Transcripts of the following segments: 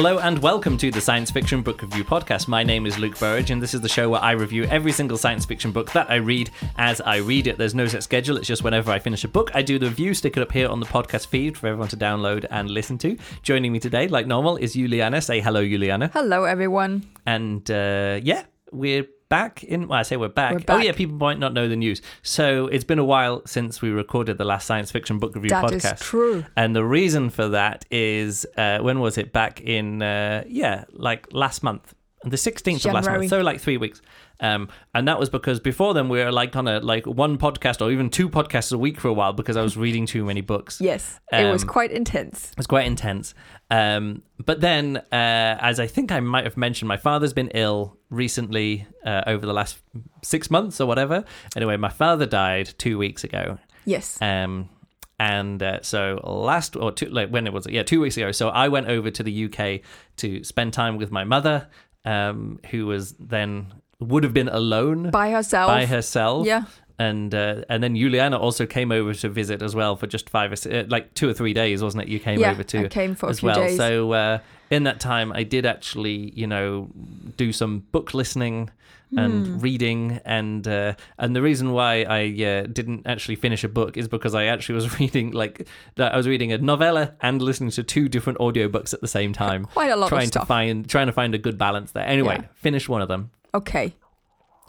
Hello and welcome to the Science Fiction Book Review Podcast. My name is Luke Burridge, and this is the show where I review every single science fiction book that I read as I read it. There's no set schedule, it's just whenever I finish a book, I do the review, stick it up here on the podcast feed for everyone to download and listen to. Joining me today, like normal, is Juliana. Say hello, Juliana. Hello, everyone. And uh, yeah, we're back in. Well, I say we're back. We're Oh yeah, people might not know the news. So it's been a while since we recorded the last science fiction book review That podcast. That is true. And the reason for that is uh, when was it? Back in uh, yeah, like last month, the sixteenth of last month. So like three weeks. Um, and that was because before then we were like on a like one podcast or even two podcasts a week for a while because I was reading too many books. Yes, it was Um, quite intense. It was quite intense. Um, but then, uh, as I think I might have mentioned, my father's been ill recently uh, over the last six months or whatever. Anyway, my father died two weeks ago. Yes. Um, and uh, so last or two, like when it was, yeah, two weeks ago. So I went over to the UK to spend time with my mother, um, who was then would have been alone By herself. by herself Yeah. and uh, and then Juliana also came over to visit as well for just five or si- uh, like two or three days, wasn't it? You came Yeah, over to I came for as well. days. So uh, in that time, I did actually, you know, do some book listening and Hmm. reading, and uh, and the reason why I uh, didn't actually finish a book is because I actually was reading like I was reading a novella and listening to two different audiobooks at the same time. Quite a lot of trying to find trying to find a good balance there. Anyway, Yeah. finished one of them Okay.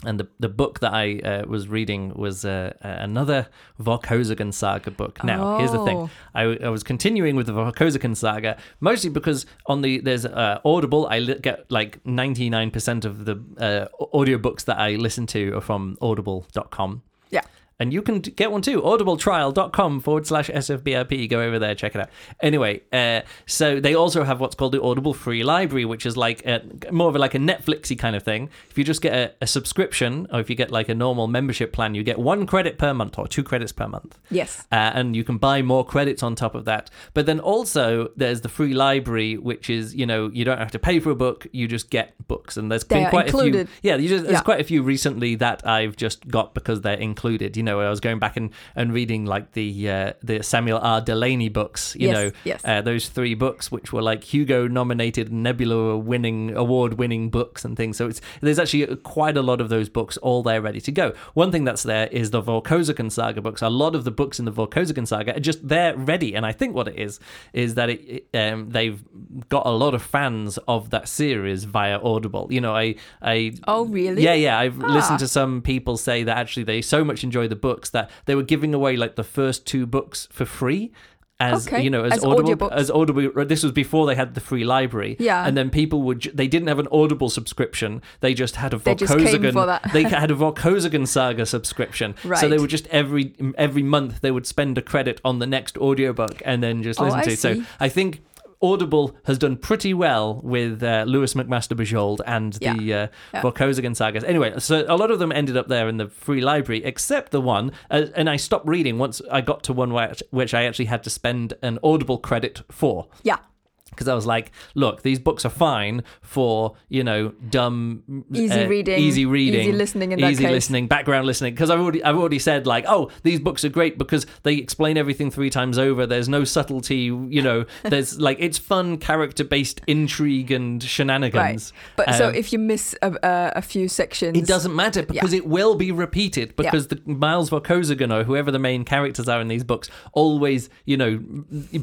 And the the book that I uh, was reading was uh, uh, another Vorkosigan saga book. Now, here's the Oh. thing: I, I was continuing with the Vorkosigan saga mostly because on the there's uh, Audible. I li- get like 99 percent of the uh, audiobooks that I listen to are from Audible.com. Yeah. And you can get one too. Audibletrial.com forward slash SFBRP. Go over there, check it out. Anyway, uh, so they also have what's called the Audible Free Library, which is like a, more of a, like a Netflixy kind of thing. If you just get a, a subscription, or if you get like a normal membership plan, you get one credit per month or two credits per month. Yes. Uh, and you can buy more credits on top of that. But then also there's the free library, which is you know you don't have to pay for a book, you just get books, and there's They been quite included. a few. Yeah, you just, there's Yeah. quite a few recently that I've just got because they're included. You know, I was going back and, and reading like the uh, the Samuel R. Delany books. You Yes, know, yes. uh, those three books which were like Hugo nominated, Nebula winning, award winning books and things. So it's there's actually quite a lot of those books all there ready to go. One thing that's there is the Vorkosigan saga books. A lot of the books in the Vorkosigan saga are just there ready, and I think what it is is that it, it, um, they've got a lot of fans of that series via Audible. You know, I I Oh, really? yeah yeah I've Ah. listened to some people say that actually they so much enjoy the books that they were giving away like the first two books for free. As Okay. you know, as, As Audible, audiobooks. as Audible. This was before they had the free library. Yeah. and then people would. They didn't have an Audible subscription. They just had a They just came for that. they had a saga subscription. Right. so they would just every every month they would spend a credit on the next audiobook and then just Oh, listen I to. it. So. I think. Audible has done pretty well with uh, Lois McMaster Bujold and the uh, Yeah. Vorkosigan sagas. Anyway, so a lot of them ended up there in the free library, except the one, uh, and I stopped reading once I got to one where, which I actually had to spend an Audible credit for Yeah. Because I was like, look, these books are fine for you know dumb, Easy uh, reading, easy reading, easy listening easy case. listening, background listening. Because I've already I've already said like, oh, these books are great because they explain everything three times over. There's no subtlety, you know. There's like it's fun character based intrigue and shenanigans. Right. But so Um, if you miss a, a, a few sections, it doesn't matter because it will be repeated because the Miles Vorkosigan or whoever the main characters are in these books always, you know,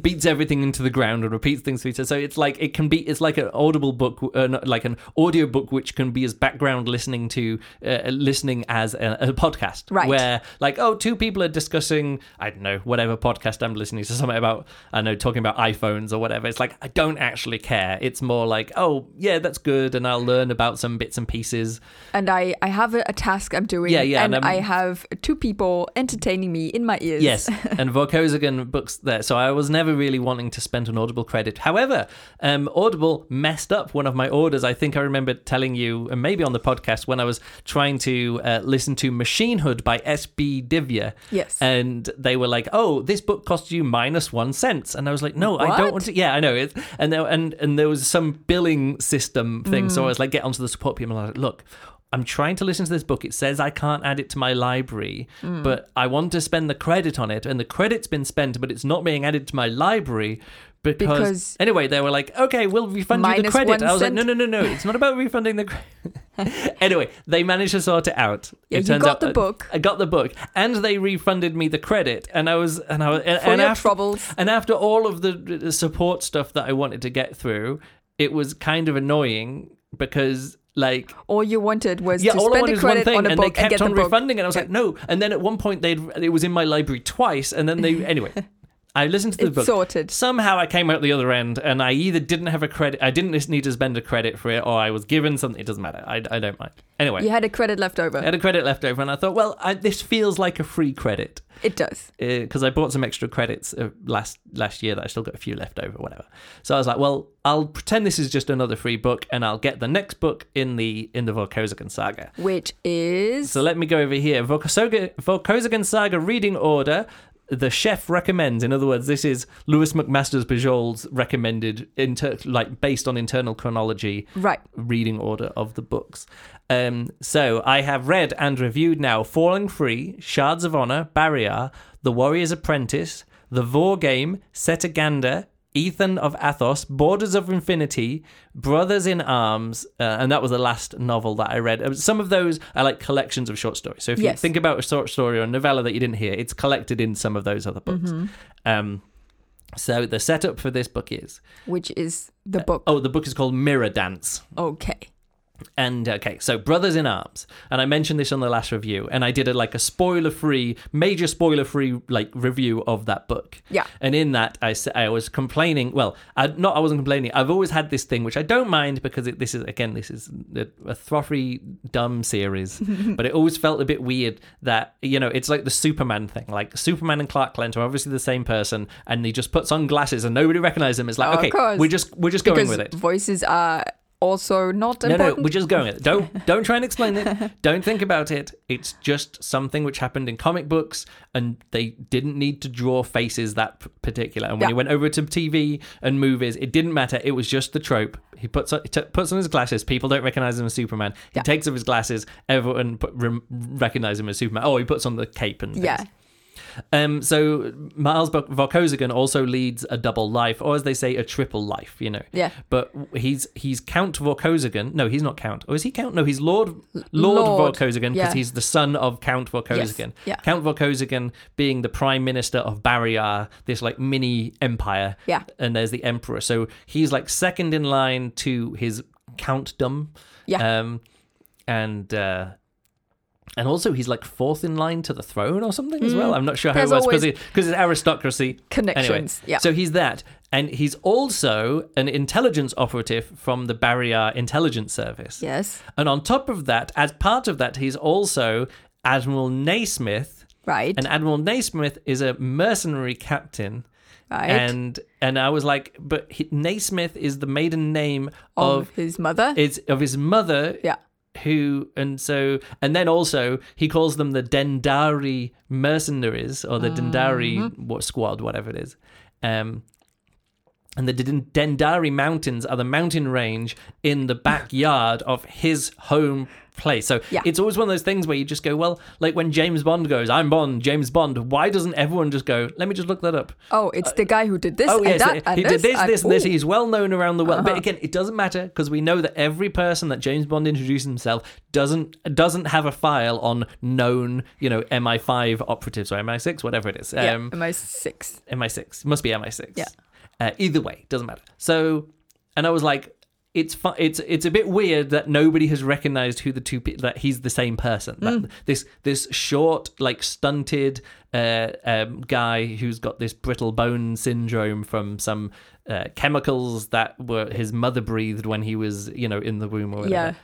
beats everything into the ground and repeats things So it's like it can be it's like an audible book, uh, like an audio book which can be as background listening to uh, listening as a, a podcast, Right. Where like oh, two people are discussing I don't know whatever podcast I'm listening to something about I know talking about iPhones or whatever. It's like I don't actually care. It's more like oh yeah, that's good, and I'll learn about some bits and pieces. and I, I have a, a task I'm doing, Yeah, yeah, and, and, I have two people entertaining me in my ears. Yes, and Vorkosigan books there. So I was never really wanting to spend an Audible credit. However, um, Audible messed up one of my orders. I think I remember telling you, and maybe on the podcast, when I was trying to uh, listen to Machinehood by S.B. Divya. Yes. And they were like, "Oh, this book costs you minus one cent," and I was like, "No, I don't want to." Yeah, I know it. And there, and and there was some billing system thing. Mm. So I was like, "Get onto the support people." And I was like, "Look." I'm trying to listen to this book. It says I can't add it to my library, Mm. but I want to spend the credit on it, and the credit's been spent, but it's not being added to my library because, Because- anyway they were like okay we'll refund you the credit i was cent. like no no no no it's not about refunding the credit anyway they managed to sort it out Yeah, it you turns got out the book i got the book and they refunded me the credit and i was and i was and, and after, troubles. and after all of the, support stuff that i wanted to get through it was kind of annoying because like All you wanted was yeah, to all I spend was one credit thing, on a and they book and kept get on the book. refunding it. And I was like, no. And then at one point, they it was in my library twice, and then they anyway. I listened to the It's book. sorted. Somehow I came out the other end, and I either didn't have a credit, I didn't need to spend a credit for it, or I was given something. It doesn't matter. I, I don't mind. Anyway, You had a credit left over. I had a credit left over, and I thought, well, I, this feels like a free credit It does. because I bought some extra credits uh, last last year that I still got a few left over, whatever. So I was like, well, I'll pretend this is just another free book, and I'll get the next book in the in the Vorkosigan saga. Which is So let me go over here. Vorkosigan Saga reading order. The chef recommends. In other words, this is Lois McMaster's Bujold's recommended, inter- like based on internal chronology right. reading order of the books. Um, so I have read and reviewed now Falling Free, Shards of Honor, Barrayar, The Warrior's Apprentice, The Vor Game, Cetaganda, Ethan of Athos, Borders of Infinity, Brothers in Arms, uh, and that was the last novel that I read. Uh, Some of those are like collections of short stories. So if you think about a short story or a novella that you didn't hear, it's collected in some of those other books. Um, so the setup for this book is Which is the book. oh, the book is called Mirror Dance. Okay. And okay, so Brothers in Arms, and I mentioned this on the last review, and I did a like a spoiler-free, major spoiler-free like review of that book. Yeah. And in that, I I was complaining. Well, I not I wasn't complaining. I've always had this thing which I don't mind because it, this is again this is a, a throthy dumb series, but it always felt a bit weird that you know it's like the Superman thing. Like Superman and Clark Kent are obviously the same person, and he just puts on glasses and nobody recognizes him. It's like Oh, okay, we're just we're just going because with it. voices are also not No, no, we're just going with it. Don't don't try and explain it. Don't think about it. It's just something which happened in comic books, and they didn't need to draw faces that p- particular. And when Yeah. he went over to TV and movies, it didn't matter. It was just the trope. He puts on, he t- puts on his glasses. People don't recognize him as Superman. He Yeah. takes off his glasses. Everyone put, rem- recognize him as Superman. Oh, he puts on the cape and things. yeah. Um, so Miles Vo- Vorkosigan also leads a double life, or as they say, a triple life. You know. Yeah. But he's he's Count Vorkosigan. No, he's not Count. Or is he Count? No, he's Lord Lord, Lord, Vorkosigan because yeah. he's the son of Count Vorkosigan. yeah. Count Vorkosigan being the prime minister of Barrayar, this like mini empire. Yeah. And there's the emperor. So he's like second in line to his countdom. Yeah. Um, and uh, and also he's like fourth in line to the throne or something as well. Mm. I'm not sure how There's it works because it's aristocracy. Connections. Anyway, yeah. So he's that. And he's also an intelligence operative from the Barrayar Intelligence Service. yes. And on top of that, as part of that, he's also Admiral Naismith. Right. And Admiral Naismith is a mercenary captain. right. And and I was like, but he, Naismith is the maiden name of, of his mother. it's of his mother yeah. Who and so and then also he calls them the Dendarii mercenaries or the Dendarii what squad whatever it is. Um and the Dendarii mountains are the mountain range in the backyard of his home place. So Yeah. it's always one of those things where you just go, well, like when James Bond goes, I'm Bond, James Bond. Why doesn't everyone just go, let me just look that up? Oh, it's the guy who did this Oh and yes, that and he this. did this, and- this, and this. He's well known around the world. But Uh-huh. again, it doesn't matter because we know that every person that James Bond introduces himself doesn't doesn't have a file on known, you know, MI5 operatives or MI6, whatever it is. Yeah. Um, I six? MI6 must be MI6. Yeah. Uh, either way, doesn't matter. So, and I was like, it's fu- it's it's a bit weird that nobody has recognized who the two pe- that he's the same person. Mm. That this this short, like stunted uh, um, guy who's got this brittle bone syndrome from some uh, chemicals that were his mother breathed when he was you know in the womb or whatever. Yeah.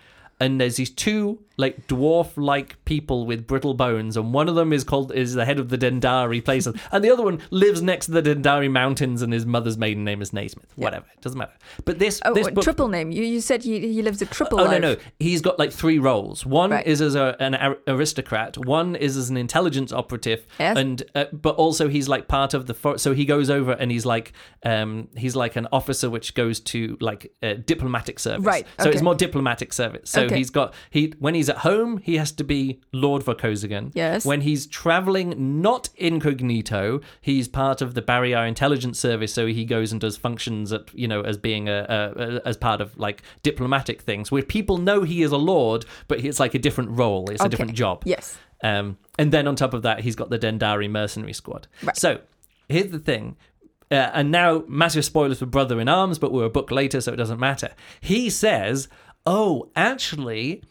And there's these two like dwarf-like people with brittle bones, and one of them is called is the head of the Dendarii place, and the other one lives next to the Dendarii mountains, and his mother's maiden name is Naismith. Whatever, it doesn't matter. But this Oh, this book, triple name. You you said he he lives a triple Oh life. no, no. He's got like three roles. One Right. is as a, an ar- aristocrat. One is as an intelligence operative. Yes. And uh, but also he's like part of the. For- so he goes over and he's like um he's like an officer which goes to like uh, diplomatic service. Right, So it's more diplomatic service. So Okay. Okay. he's got he when he's at home, he has to be Lord Vorkosigan. Yes. When he's traveling not incognito, he's part of the Barrayar Intelligence Service, so he goes and does functions at you know as being a, a, a as part of like diplomatic things where people know he is a lord, but it's like a different role. It's a different job. Yes. Um, and then on top of that, he's got the Dendarii mercenary squad. Right. So here's the thing. Uh, and now, massive spoilers for Brother in Arms, but we're a book later, so it doesn't matter. He says, Oh, actually,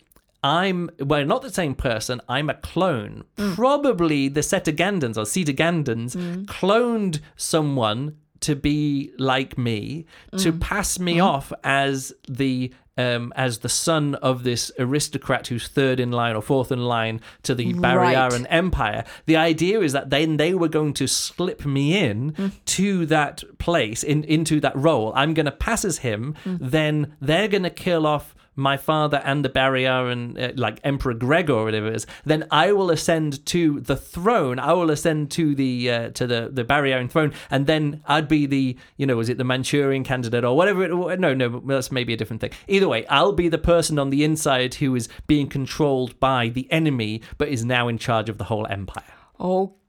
I'm, well, not the same person. I'm a clone. Mm. Probably the Cetagandans or Cetagandans mm. cloned someone to be like me, to mm. pass me off as the um, as the son of this aristocrat who's third in line or fourth in line to the Barrayaran Empire. The idea is that then they were going to slip me in to that place, in into that role. I'm going to pass as him. Then they're going to kill off my father and the barrier and uh, like Emperor Gregor or whatever it is, then I will ascend to the throne. I will ascend to the uh, to the the Barrayaran throne, and then I'd be the you know was it the Manchurian candidate or whatever? It, no, no, that's maybe a different thing. Either way, I'll be the person on the inside who is being controlled by the enemy, but is now in charge of the whole empire. Okay.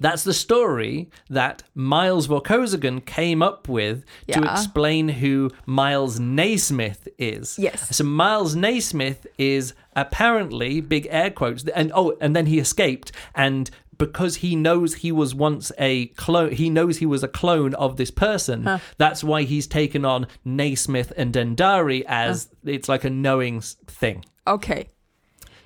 That's the story that Miles Vorkosigan came up with to explain who Miles Naismith is. Yes. So Miles Naismith is apparently big air quotes, and oh, and then he escaped, and because he knows he was once a clone, he knows he was a clone of this person. That's why he's taken on Naismith and Dendarii as it's like a knowing thing. Okay.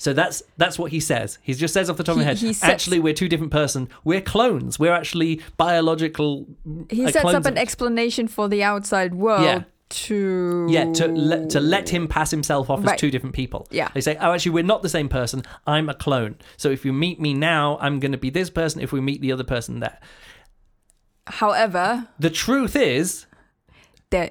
So that's that's what he says. He just says off the top of He- my head. he sets- actually, we're two different person. We're clones. We're actually biological. He uh, sets up an of- explanation for the outside world Yeah. to yeah, to let to let him pass himself off as two different people. Yeah. they say, oh, actually, we're not the same person. I'm a clone. So if you meet me now, I'm going to be this person. If we meet the other person, there. However, The truth is, there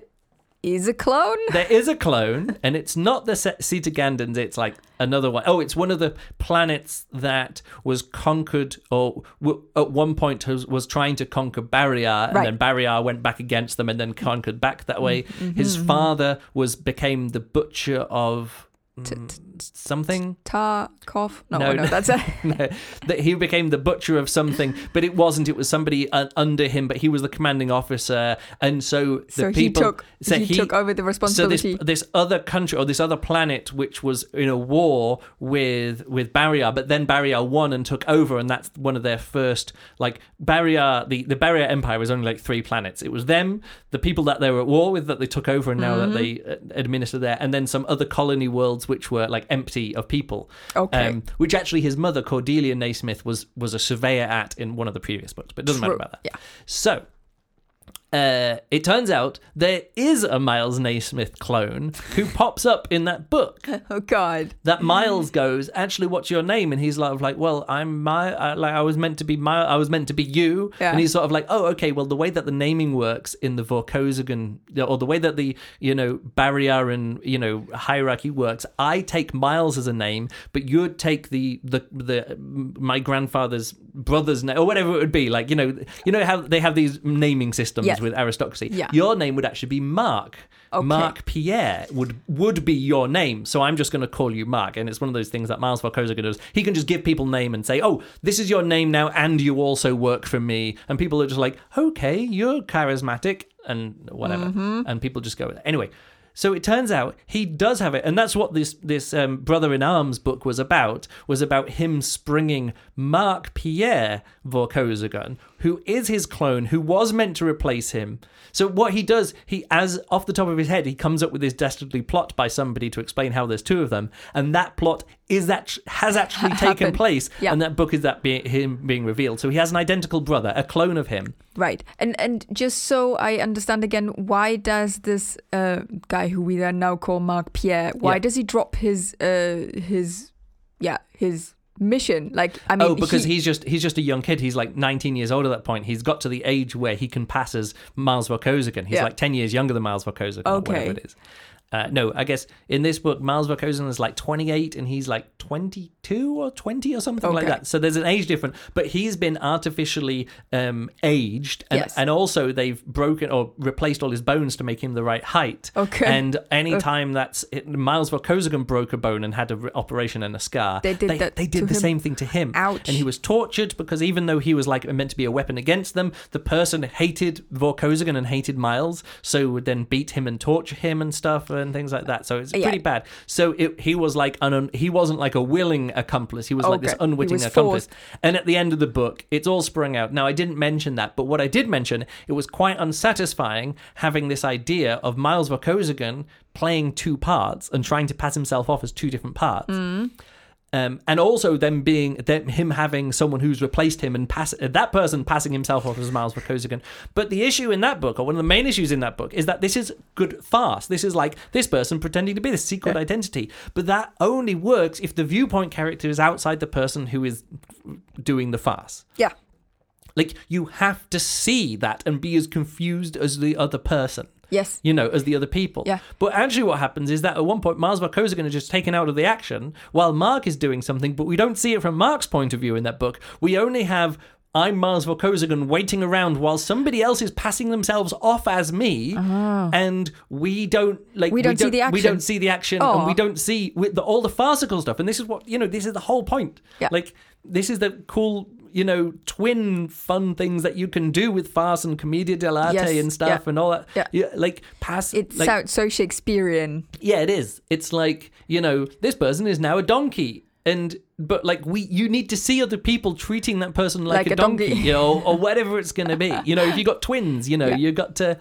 is a clone. there is a clone, and it's not the Cetagandans. It's like another one. Oh, it's one of the planets that was conquered, or w- at one point was, was trying to conquer Barrayar, and Right. then Barrayar went back against them, and then conquered back that way. His father was became the butcher of mm, something. Tarkov. No, No, no, that's a no, that he became the butcher of something, but it wasn't. It was somebody uh, under him, but he was the commanding officer, and so the so he people. took so he, took over the so this responsibility. this other country or this other planet, which was in a war with with Barrayar, but then Barrayar won and took over, and that's one of their first like Barrayar. The the Barrayar Empire was only like three planets. It was them, the people that they were at war with that they took over, and now that they uh, administer there, and then some other colony worlds which were like empty of people. Okay. Um, which actually his mother Cordelia Naismith was was a surveyor at in one of the previous books, but it doesn't matter about that. Yeah. So, uh, it turns out there is a Miles Naismith clone who pops up in that book. oh God. That Miles goes, actually, what's your name? And he's like, like well, I'm my, I, like I was meant to be my, I was meant to be you. Yeah. And he's sort of like, oh, okay. Well, the way that the naming works in the Vorkosigan, or the way that the you know barrier and you know hierarchy works, I take Miles as a name, but you'd take the the the my grandfather's brother's name or whatever it would be. Like you know, you know how they have these naming systems With aristocracy. Yeah. Your name would actually be Mark. Okay. Mark Pierre would would be your name, so I'm just going to call you Mark. And it's one of those things that Miles Vorkosigan does. He can just give people name and say, "Oh, this is your name now, and you also work for me." And people are just like, "Okay, you're charismatic," and whatever. And people just go with it. Anyway, so it turns out he does have it, and that's what this this um, Brother in Arms book was about. Was about him springing Mark Pierre Vorkosigan, who is his clone, who was meant to replace him. So what he does, he as off the top of his head, he comes up with this dastardly plot by somebody to explain how there's two of them, and that plot is that has actually taken Happened. place, Yeah. and that book is that being, him being revealed. So he has an identical brother, a clone of him. Right. And and just so I understand again, why does this uh, guy who we then now call Mark Pierre, why Yeah. does he drop his uh his yeah, his mission? Like I mean oh, because he, he's just he's just a young kid. He's like 19 years old at that point. He's got to the age where he can pass as Miles Vorkosigan. He's Yeah. like 10 years younger than Miles Vorkosigan, or Okay. whatever it is. Uh, no, I guess in this book, Miles Vorkozen is like 28 and he's like 22 or 20 or something like that. So there's an age difference, but he's been artificially um, aged. And, Yes. and also they've broken or replaced all his bones to make him the right height. Okay. And any time that's it, Miles Vorkozen broke a bone and had an operation and a scar, They did they, that they did the him? same thing to him. Ouch. And he was tortured because even though he was like meant to be a weapon against them, the person hated Vorkosigan and hated Miles, so would then beat him and torture him and stuff and things like that. So it's Yeah. pretty bad. So it, he was like an un, he wasn't like a willing accomplice. He was like this Okay. Unwitting accomplice. forced. And at the end of the book, it's all sprung out. Now I didn't mention that, but what I did mention, it was quite unsatisfying having this idea of Miles Vorkosigan playing two parts and trying to pass himself off as two different parts. Mm. Um, and also them being them, him having someone who's replaced him and pass uh, that person passing himself off as Miles Vorkosigan. But the issue in that book, or one of the main issues in that book, is that this is good farce. This is like this person pretending to be this secret identity. But that only works if the viewpoint character is outside the person who is doing the farce. Yeah. Like you have to see that and be as confused as the other person Yes. you know, as the other people. Yeah. But actually, what happens is that at one point, Miles Vorkosigan is just taken out of the action while Mark is doing something, but we don't see it from Mark's point of view in that book. We only have. I'm Miles Vorkosigan waiting around while somebody else is passing themselves off as me, ah. and we don't like Oh. We don't see the We action. don't see the action, and we don't see with the, all the farcical stuff. And this is what you know. This is the whole point. Yeah. Like this is the cool, you know, twin fun things that you can do with farce and commedia dell'arte Yes, and stuff yeah. and all that. Yeah. like pass. It like, sounds so Shakespearean. yeah, it is. It's like you know, this person is now a donkey, and but like we, you need to see other people treating that person like, Like a, a donkey, donkey. you know, or whatever it's going to be. You know, if you got twins, you know, Yeah. you got to.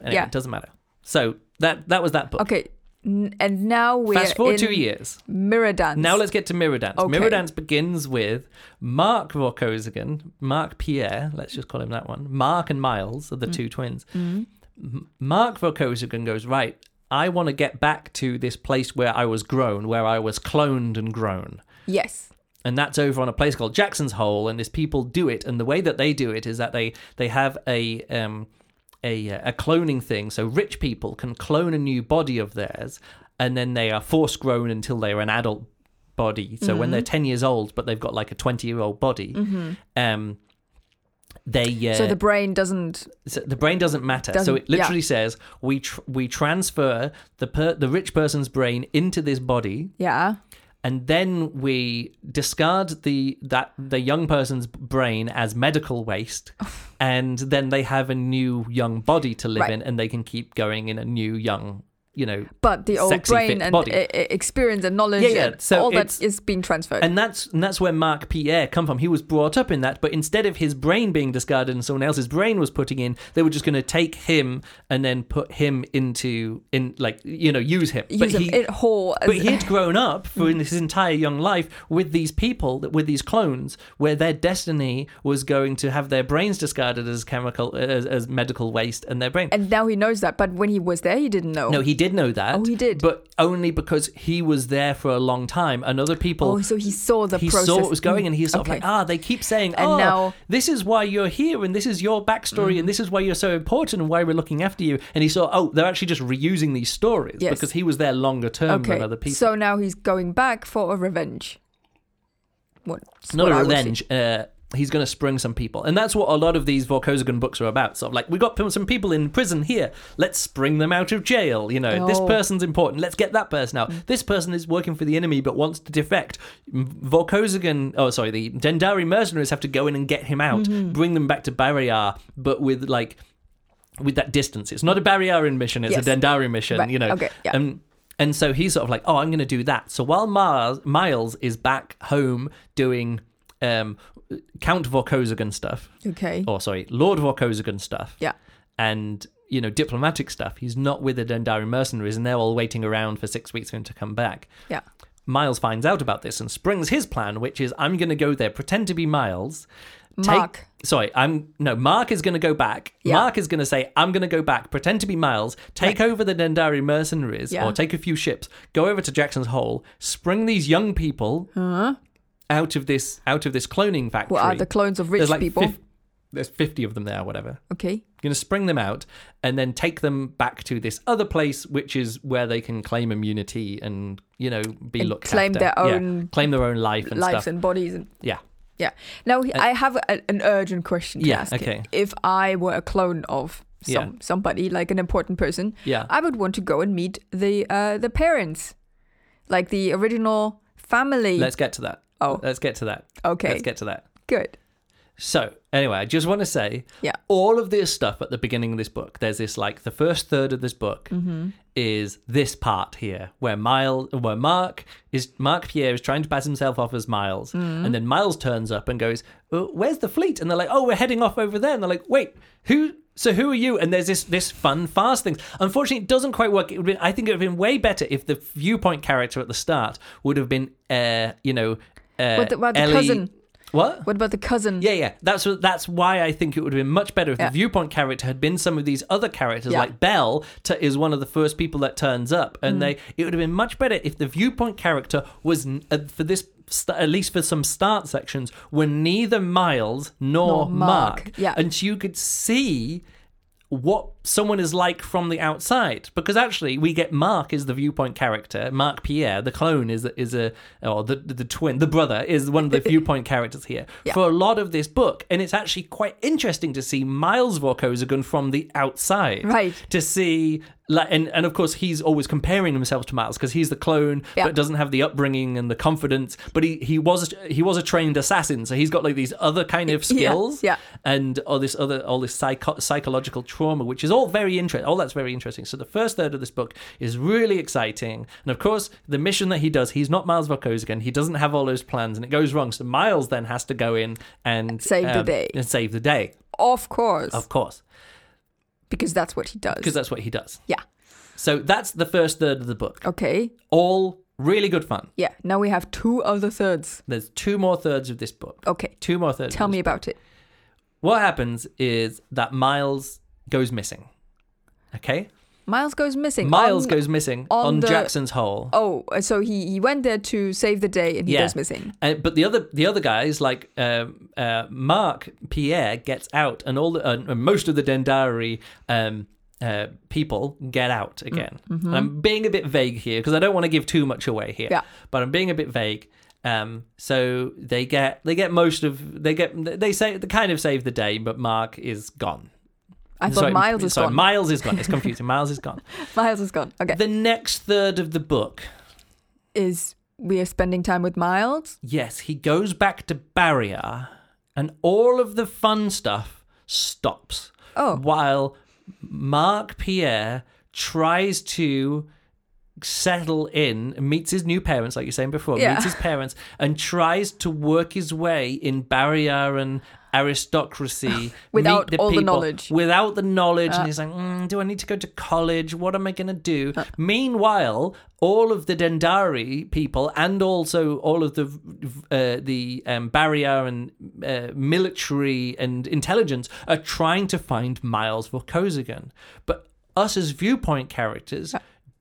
Anyway, Yeah. it doesn't matter. So that that was that book. Okay. And now we're Fast forward in two years. Mirror Dance. Now let's get to Mirror Dance. Okay. Mirror Dance begins with Mark Vorkosigan, Mark Pierre, let's just call him that one. Mark and Miles are the two twins. M- Mark Vorkosigan goes, Right, I want to get back to this place where I was grown, where I was cloned and grown. Yes. And that's over on a place called Jackson's Whole, and these people do it. And the way that they do it is that they they have a um, a a cloning thing. So rich people can clone a new body of theirs, and then they are force grown until they are an adult body. So when they're ten years old, but they've got like a twenty year old body, um, they uh, So the brain doesn't. so the brain doesn't matter. so Doesn't- it literally says we tr- we transfer the per- the rich person's brain into this body Yeah. And then we discard the that the young person's brain as medical waste and then they have a new young body to live Right. in and they can keep going in a new young you know But the old brain and body. e- e- experience and knowledge Yeah, yeah. and So all that it's- being transferred. and that's and that's where Mark Pierre come from. He was brought up in that, but instead of his brain being discarded and someone else's brain was putting in, they were just going to take him and then put him into in like you know use him. Use but them he, in whole. but he had grown up for in his entire young life with these people, with these clones, where their destiny was going to have their brains discarded as chemical, as, as medical waste, and their brain. and now he knows that. But when he was there, he didn't know. no, he did know that. Oh, he did? but only because he was there for a long time, and other people. Oh, so he saw the he process. saw what was going, and he's sort Okay. of like, ah, they keep saying, And oh, now- this is why you're here, and this is your backstory, Mm. and this is why you're so important, and why we're looking after you. And he saw, oh, they're actually just reusing these stories Yes. because he was there longer term Okay. than other people. So now he's going back for a revenge. What? not what a I would say. revenge. Uh, he's going to spring some people, and that's what a lot of these Vorkosigan books are about. Sort of like we got some people in prison here. Let's spring them out of jail. You know, this Oh. person's important. Let's get that person out. This person is working for the enemy but wants to defect. Vorkosigan, oh sorry, the Dendarii mercenaries have to go in and get him out, Mm-hmm. bring them back to Barrayar, but with like with that distance. It's not a Barrayar mission. It's Yes. a Dendarii mission. Right, You know. okay, yeah. Um, and so he's sort of like, oh, I'm going to do that. So while Miles, Miles is back home doing um, Count Vorkosigan stuff, Okay. or sorry, Lord Vorkosigan stuff, Yeah. and you know diplomatic stuff, he's not with the Dendarii mercenaries, and they're all waiting around for six weeks for him to come back. Yeah. Miles finds out about this and springs his plan, which is I'm going to go there, pretend to be Miles. take- Mark. sorry, I'm no. Mark is going to go back. Yeah. Mark is going to say, "I'm going to go back, pretend to be Miles, take over the Dendari mercenaries, Yeah. or take a few ships, go over to Jackson's Whole, spring these young people out of this out of this cloning factory. What are the clones of rich like people? fif- there's fifty of them there, whatever. Okay. You're going to spring them out and then take them back to this other place, which is where they can claim immunity and you know be And looked claim after. their Yeah, own claim their own life and lives stuff. and bodies and yeah, yeah. Now he- I have a, an urgent question to Yeah, ask. okay. If I were a clone of some Yeah. somebody like an important person, yeah. I would want to go and meet the uh, the parents, like the original family. Let's get to that. Oh, Let's get to that. okay, Let's get to that. good. So, anyway, I just want to say Yeah. all of this stuff at the beginning of this book, there's this like the first third of this book Mm-hmm. is this part here where Miles where Mark is Mark Pierre is trying to pass himself off as Miles. Mm-hmm. And then Miles turns up and goes, "Uh, Where's the fleet? And they're like, Oh, we're heading off over there. And they're like, Wait, who so who are you? And there's this this fun fast thing. Unfortunately, it doesn't quite work. It been, I think it would have been way better if the viewpoint character at the start would have been, uh, you know, uh, What about the Ellie- cousin? What? What about the cousin? Yeah, yeah. That's that's why I think it would have been much better if Yeah. the viewpoint character had been some of these other characters, Yeah. like Bel t- is one of the first people that turns up, and Mm. they. It would have been much better if the viewpoint character was uh, for this. St- at least for some start sections, were neither Miles nor, Nor Mark, Mark, yeah. and you could see what someone is like from the outside because actually we get Mark is the viewpoint character Mark Pierre the clone is is a or the the twin the brother is one of the viewpoint characters here Yeah. for a lot of this book and it's actually quite interesting to see Miles Vorkosigan from the outside Right. to see like and, and of course he's always comparing himself to Miles because he's the clone Yeah. but doesn't have the upbringing and the confidence but he he was he was a trained assassin so he's got like these other kind of Yeah, skills yeah. and all this other all this psycho- psychological trauma which is all very interesting all that's very interesting so the first third of this book is really exciting and of course the mission that he does he's not miles Vorkosigan he doesn't have all those plans and it goes wrong so miles then has to go in and Save the um, day. and save the day Of course, of course because that's what he does. because that's what he does yeah. so that's the first third of the book Okay. all really good fun Yeah. Now we have two other thirds. there's two more thirds of this book Okay. two more thirds Tell me book. about it. what happens is that miles goes missing okay Miles goes missing. Miles on- goes missing on on, the- Jackson's Whole. Oh, so he he went there to save the day, and he Yeah. goes missing. Uh, but the other the other guys like um, uh, Mark Pierre gets out, and all the uh, most of the Dendarii um, uh, people get out again. And I'm being a bit vague here because I don't want to give too much away here. Mm-hmm. Yeah. But I'm being a bit vague. Um, so they get they get most of they get they say they kind of save the day, but Mark is gone. I thought Sorry, Miles is sorry, gone. Miles is gone. It's confusing. Miles is gone. Miles is gone. Okay. The next third of the book is we are spending time with Miles? Yes, he goes back to Barrayar, and all of the fun stuff stops. Oh. While Mark Pierre tries to settle in, meets his new parents, like you're saying before, Yeah. meets his parents, and tries to work his way in Barrayar and aristocracy Without the all the knowledge. without the knowledge Uh. and he's like mm, do i need to go to college? What am i going to do meanwhile all of the Dendarii people and also all of the uh, the um, barrier and uh, military and intelligence are trying to find miles Vorkosigan. but us as viewpoint characters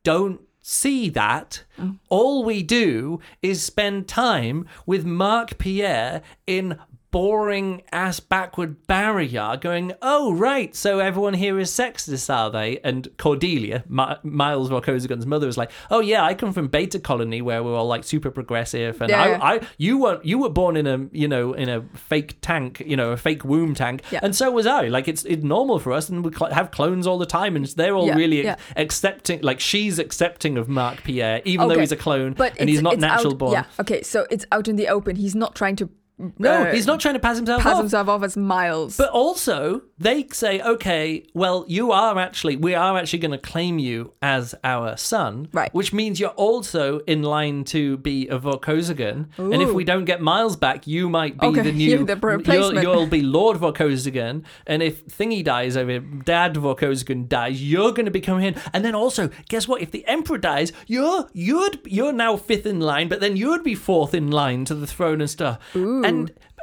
don't see that. All we do is spend time with mark pierre in boring ass backward Barrayar going, oh, right, so everyone here is sexist, are they? And Cordelia, Mi- Miles Vorkosigan's mother, is like, oh, yeah, I come from Beta Colony where we're all like super progressive. And Yeah. I, I, you were you were born in a, you know, in a fake tank, you know, a fake womb tank. Yeah. And so was I. Like, it's, it's normal for us. And we cl- have clones all the time. And they're all Yeah, really accepting, like, she's accepting of Mark Pierre, even though he's a clone But and he's not natural out, born. Yeah. Okay. So it's out in the open. He's not trying to. No, uh, he's not trying to pass himself pass off. himself off as Miles. But also, they say, okay, well, you are actually, we are actually going to claim you as our son. Right. Which means you're also in line to be a Vorkosigan. And if we don't get Miles back, you might be Okay, the new. the replacement. You'll, you'll be Lord Vorkosigan. And if Thingy dies over, Dad Vorkosigan dies, you're going to become him. And then also, guess what? If the Emperor dies, you're you'd you're now fifth in line, but then you'd be fourth in line to the throne and stuff. And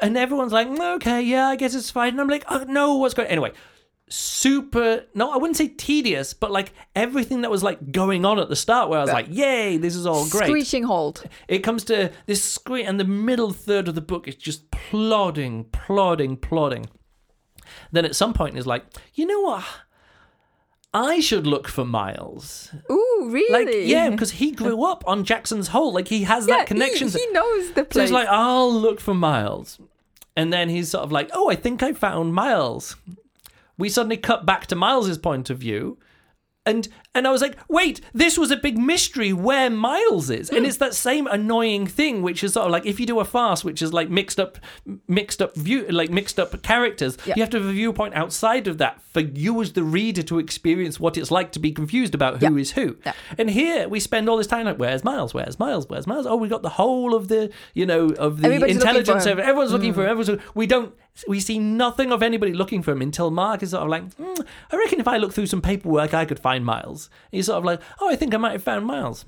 and everyone's like, "Mm, okay, yeah, I guess it's fine. And I'm like, oh no, what's going? Anyway, super. No, I wouldn't say tedious, but like everything that was like going on at the start, where I was like, yay, this is all great. Screeching halt. It comes to this screen, and the middle third of the book is just plodding, plodding, plodding. Then at some point, it's like, you know what? I should look for Miles. Ooh, really? Like, yeah, because he grew up on Jackson's Whole. Like, he has yeah, that connection. He, he knows the place. so he's like, I'll look for Miles. And then he's sort of like, oh, I think I found Miles. We suddenly cut back to Miles's point of view. And and I was like, wait, this was a big mystery where Miles is. And it's that same annoying thing, which is sort of like if you do a farce, which is like mixed up mixed up view like mixed up characters, Yeah. you have to have a viewpoint outside of that for you as the reader to experience what it's like to be confused about who Yeah. is who. Yeah. And here we spend all this time like, where's Miles? Where's Miles? Where's Miles? Oh, we got the whole of the, you know, of the Everybody's looking for intelligence. him. of Everyone's looking for him. Everyone's, we don't, we see nothing of anybody looking for him until Mark is sort of like, "Hmm, I reckon if I look through some paperwork, I could find Miles. And he's sort of like, oh, I think I might have found Miles.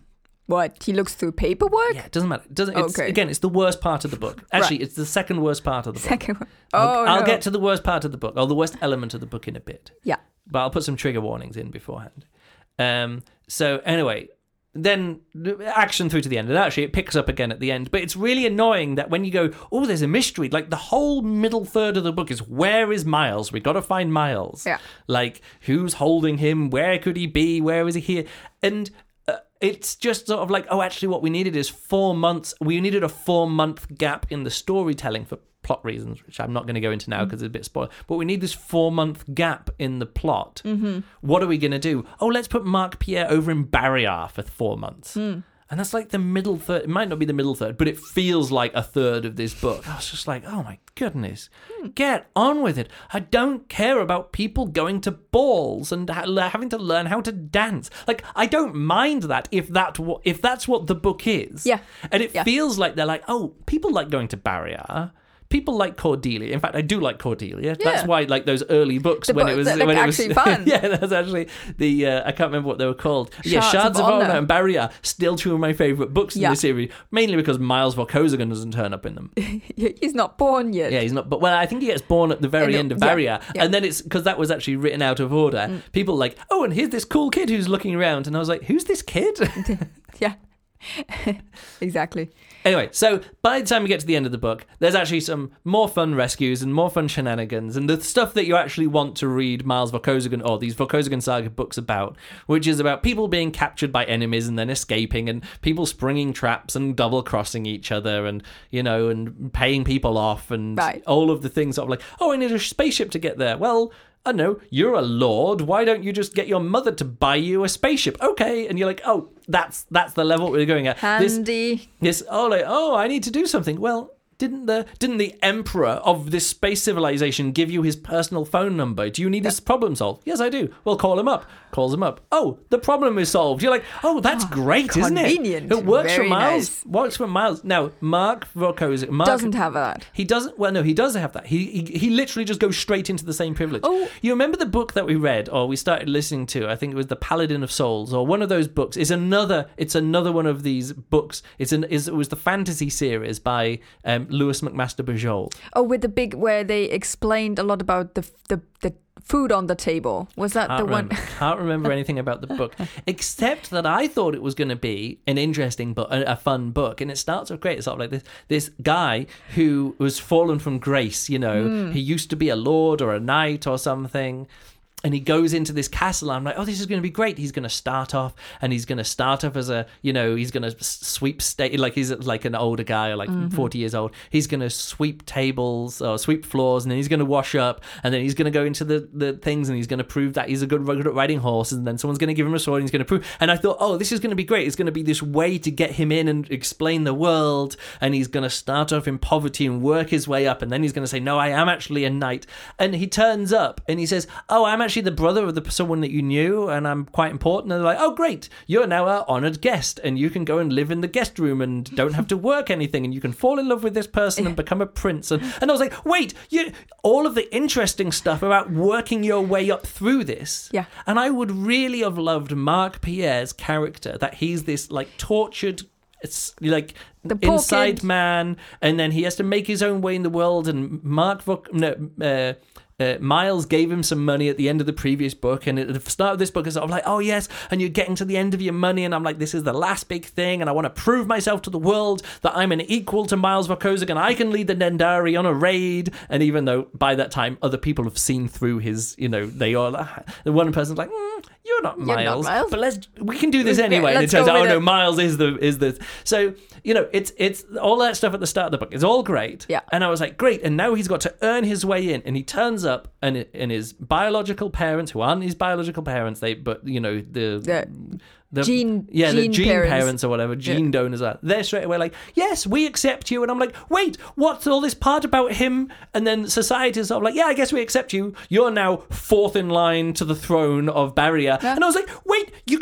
what? He looks through paperwork? Yeah, it doesn't matter. It doesn't. It's, Okay. Again, it's the worst part of the book. Actually, it's the second worst part of the book. Second one. I'll, Oh, I'll get to the worst part of the book, or the worst element of the book in a bit. Yeah. but I'll put some trigger warnings in beforehand. Um, so anyway, then action through to the end, and actually it picks up again at the end. But it's really annoying that when you go, oh, there's a mystery. Like the whole middle third of the book is where is Miles? We've got to find Miles. Yeah. Like who's holding him? Where could he be? Where is he here? And uh, it's just sort of like, oh, actually, what we needed is four months. We needed a four month gap in the storytelling for plot reasons, which I'm not going to go into now mm. because it's a bit spoiled. But we need this four month gap in the plot. Mm-hmm. What are we going to do? Oh, let's put Mark Pierre over in Barrayar for four months. Mm. And that's like the middle third. It might not be the middle third, but it feels like a third of this book. I was just like, oh my goodness, hmm. get on with it. I don't care about people going to balls and ha- having to learn how to dance. Like, I don't mind that if that wa- if that's what the book is. Yeah. And it Yeah. feels like they're like, oh, people like going to Barrayar. People like Cordelia. In fact, I do like Cordelia. That's why, like those early books The when book- it was like, when it was actually fun. yeah, that's actually the uh, I can't remember what they were called. yeah, Shards Shards of of Honor and Barrayar still two of my favorite books in Yeah. the series, mainly because Miles Vorkosigan doesn't turn up in them. He's not born yet. Yeah, he's not. But well, I think he gets born at the very know, end of yeah, Barrayar, yeah. and then it's because that was actually written out of order. People like, oh, and here's this cool kid who's looking around, and I was like, who's this kid? Yeah. exactly. Anyway, so by the time we get to the end of the book, there's actually some more fun rescues and more fun shenanigans and the stuff that you actually want to read Miles Vorkosigan or these Vorkosigan saga books about, which is about people being captured by enemies and then escaping and people springing traps and double crossing each other and, you know, and paying people off and Right. all of the things sort of like, oh, I need a spaceship to get there. Well, I don't know, you're a lord. Why don't you just get your mother to buy you a spaceship? Okay. And you're like, oh, that's that's the level we're going at. This Handy. Yes. Oh, like, oh, I need to do something. Well, didn't the didn't the emperor of this space civilization give you his personal phone number? Do you need this problem solved? Yes, I do. Well, call him up. Calls him up. Oh, the problem is solved. You're like, oh, that's great, isn't it? convenient. It works Very for Miles. nice. Works for Miles. Now, Mark Vorkozik, Mark Doesn't have that. he doesn't. Well, no, he does have that. He, he he literally just goes straight into the same privilege. Oh. you remember the book that we read or we started listening to? I think it was the Paladin of Souls or one of those books. It's another. It's another one of these books. It's an. Is it was the fantasy series by um, Lois McMaster Bujold. Oh, with the big where they explained a lot about the the, the food on the table. Was that Can't the remember, one? can't remember anything about the book except that I thought it was going to be an interesting book, a, a fun book, and it starts off great. It's sort of like this this guy who was fallen from grace. You know, Hmm. he used to be a lord or a knight or something. And he goes into this castle. And I'm like, oh, this is going to be great. He's going to start off, and he's going to start off as a, you know, he's going to sweep state like he's like an older guy, or like mm-hmm. 40 years old. He's going to sweep tables or sweep floors, and then he's going to wash up, and then he's going to go into the the things, and he's going to prove that he's a good, good at riding horses, and then someone's going to give him a sword, and he's going to prove. And I thought, oh, this is going to be great. It's going to be this way to get him in and explain the world, and he's going to start off in poverty and work his way up, and then he's going to say, no, I am actually a knight, and he turns up and he says, oh, I'm actually the brother of the someone that you knew, and I'm quite important. And they're like, oh, great, you're now our honored guest, and you can go and live in the guest room and don't have to work anything, and you can fall in love with this person and become a prince. And, and I was like, wait, you all of the interesting stuff about working your way up through this. Yeah. And I would really have loved Mark Pierre's character that he's this like tortured. It's like The inside kid. man, and then he has to make his own way in the world. And Mark, no, uh, uh, Miles gave him some money at the end of the previous book, and at the start of this book is sort of like, oh yes, and you're getting to the end of your money, and I'm like, this is the last big thing, and I want to prove myself to the world that I'm an equal to Miles Vorkosigan. I can lead the Dendarii on a raid, and even though by that time other people have seen through his, you know, they all, the one person's like, mm, you're not You're not Miles, Miles. but let's we can do this anyway. And it turns out, oh no, it. Miles is the is the so you know it's it's all that stuff at the start of the book. It's all great. Yeah. And I was like, great. And now he's got to earn his way in, and he turns up, and and his biological parents, who aren't his biological parents, they but you know the. The the gene- yeah, the gene gene parents. parents. or whatever, gene donors are. They're straight away like, yes, we accept you. And I'm like, wait, what's all this part about him? And then society is sort of like, yeah, I guess we accept you. You're now fourth in line to the throne of Barrayar. Yeah. And I was like, wait, you.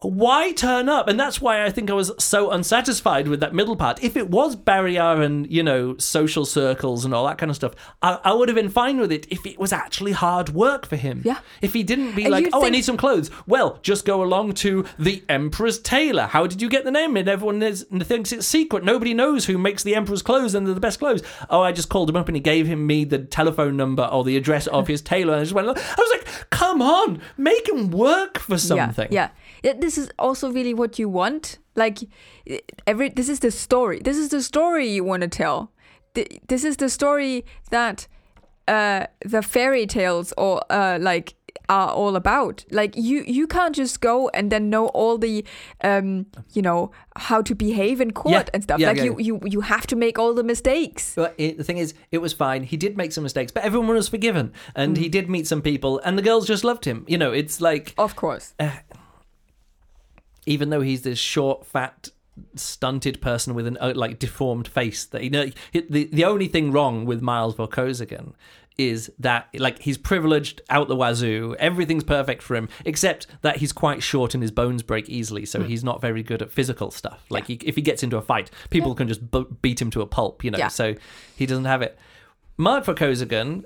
Why turn up? And that's why I think I was so unsatisfied with that middle part. If it was Barrayar and, you know, social circles and all that kind of stuff, I, I would have been fine with it if it was actually hard work for him. Yeah. If he didn't be And like, oh, I need some clothes. Well, just go along to the Emperor's tailor. How did you get the name? And everyone is, thinks it's secret. Nobody knows who makes the Emperor's clothes and they're the best clothes. Oh, I just called him up and he gave him me the telephone number or the address of his tailor. And I just went, I was like, come on, make him work for something. Yeah, yeah. This is also really what you want. Like every this is the story. This is the story you want to tell. This is the story that uh the fairy tales or uh like are all about. Like you you can't just go and then know all the um you know how to behave in court Yeah, and stuff. yeah, like yeah, you you you have to make all the mistakes. But it, the thing is, it was fine. He did make some mistakes, but everyone was forgiven, and Mm. he did meet some people, and the girls just loved him. You know, it's like Of course. Even though he's this short, fat, stunted person with an uh, like deformed face, that you know, he- the the only thing wrong with Miles Vorkosigan is that like he's privileged out the wazoo everything's perfect for him except that he's quite short and his bones break easily so he's not very good at physical stuff. Like he, if he gets into a fight people can just b- beat him to a pulp you know Yeah. so he doesn't have it. Mark Vorkosigan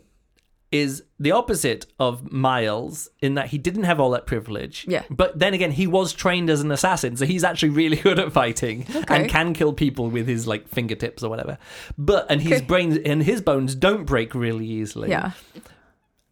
is the opposite of Miles in that he didn't have all that privilege. Yeah. But then again, he was trained as an assassin, so he's actually really good at fighting Okay. and can kill people with his like fingertips or whatever. But and his Okay. brains and his bones don't break really easily. Yeah.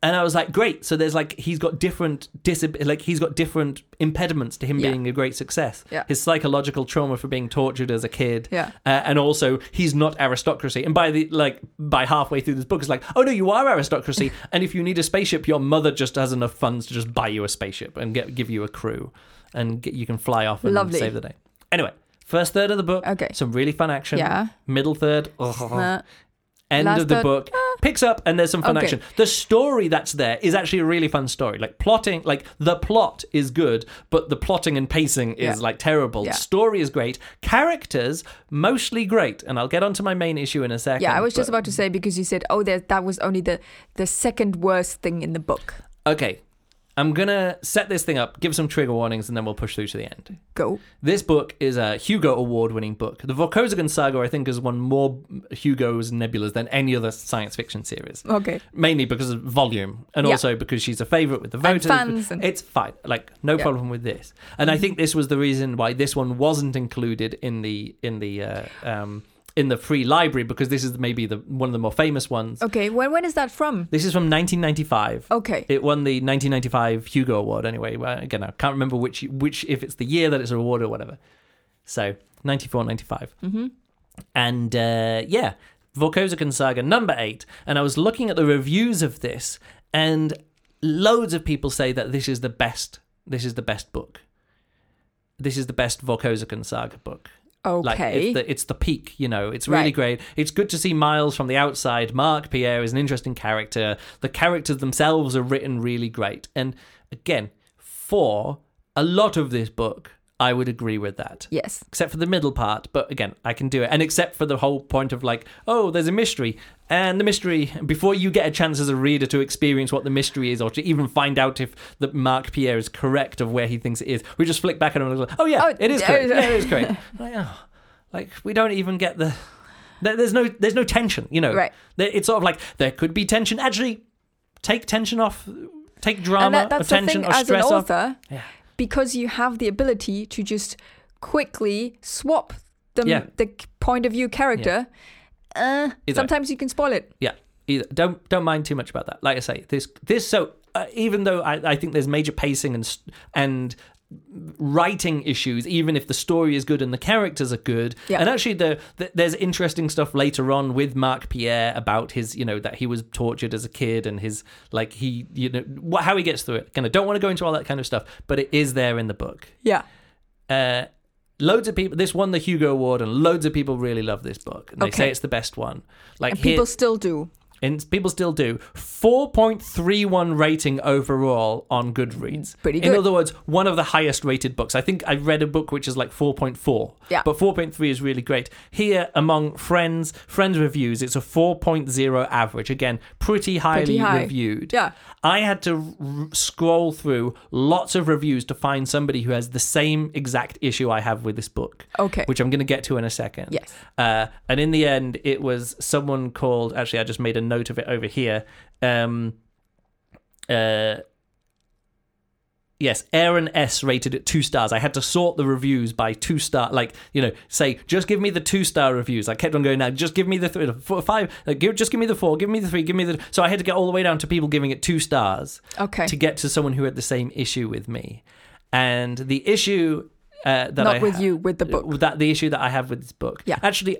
And I was like, great. So there's like he's got different disab- like he's got different impediments to him Yeah. being a great success. Yeah. His psychological trauma for being tortured as a kid. Yeah. Uh, and also he's not aristocracy. And by the like by halfway through this book, it's like, oh no, you are aristocracy. and if you need a spaceship, your mother just has enough funds to just buy you a spaceship and get give you a crew, and get, you can fly off and Lovely. save the day. Anyway. First third of the book, Okay. some really fun action. Yeah. Middle third, ugh. End Last of the book ah. picks up and there's some fun Okay. action the story that's there is actually a really fun story like plotting like the plot is good but the plotting and pacing is Yeah. like terrible Yeah. story is great characters mostly great and i'll get onto my main issue in a second yeah, I was just about to say because you said, "Oh, there, that was only the the second worst thing in the book." okay i'm gonna set this thing up give some trigger warnings and then we'll push through to the end Go. This book is a Hugo Award winning book. The Vorkosigan saga, I think, has won more Hugo's and Nebulas than any other science fiction series. Okay. Mainly because of volume and Yeah. also because she's a favourite with the voters. And fans and- It's fine. Like, no Yeah. Mm-hmm. problem with this. And I think this was the reason why this one wasn't included in the in the uh, um, in the free library because this is maybe the one of the more famous ones. Okay. When when is that from? This is from 1995. Okay. It won the 1995 Hugo Award anyway. Well, again, I can't remember which which if it's the year that it's an award or whatever. So 94, 95. Mm-hmm. And uh, yeah, Vorkosigan Saga number eight. And I was looking at the reviews of this, and loads of people say that this is the best. This is the best book. This is the best Vorkosigan Saga book. Like Okay. it's the, it's the peak, you know. It's really Right. great. It's good to see Miles from the outside. Mark Pierre is an interesting character. The characters themselves are written really great. And again, for a lot of this book, I would agree with that. yes. Except for the middle part, but again, I can do it. And except for the whole point of like, oh, there's a mystery. And the mystery, before you get a chance as a reader to experience what the mystery is or to even find out if the Mark Pierre is correct of where he thinks it is, we just flick back and go, oh, yeah, Oh, it is correct. Yeah, it is correct. like, oh, like, we don't even get the. There's no, there's no tension, you know. Right. It's sort of like there could be tension. Actually, take tension off, take drama that, or tension or as an stress off. Yeah. Because you have the ability to just quickly swap the Yeah. the point of view character. Uh, sometimes you can spoil it. Yeah. either. Don't don't mind too much about that. Like I say, this this so uh, even though I, I think there's major pacing and and writing issues even if the story is good and the characters are good Yeah. and actually the, the there's interesting stuff later on with mark pierre about his you know that he was tortured as a kid and his like he you know what, how he gets through it kind of don't want to go into all that kind of stuff but it is there in the book Yeah. uh, loads of people. This won the Hugo Award, and loads of people really love this book. And they Okay. say it's the best one. Like And here, people still do. And people still do. Four point three one rating overall on Goodreads. Pretty good In other words, one of the highest rated books. I think I read a book which is like four point four. Yeah. But four point three is really great. Here, among friends, friends reviews, it's a four point zero average. Again, pretty highly high. reviewed. Yeah. I had to r- scroll through lots of reviews to find somebody who has the same exact issue I have with this book. Okay. Which I'm going to get to in a second. Yes. Uh, and in the end, it was someone called. Actually, I just made a note of it over here. Um, uh, yes, Aaron S rated it two stars. I had to sort the reviews by two star. Like you know, say just give me the two star reviews. I kept on going now. Just give me the three, four, five. Like, give, just give me the four. Give me the three. Give me the. So I had to get all the way down to people giving it two stars Okay. to get to someone who had the same issue with me. And the issue uh, that Not I with ha- you, with the book. That the issue that I have with this book. Yeah. Actually,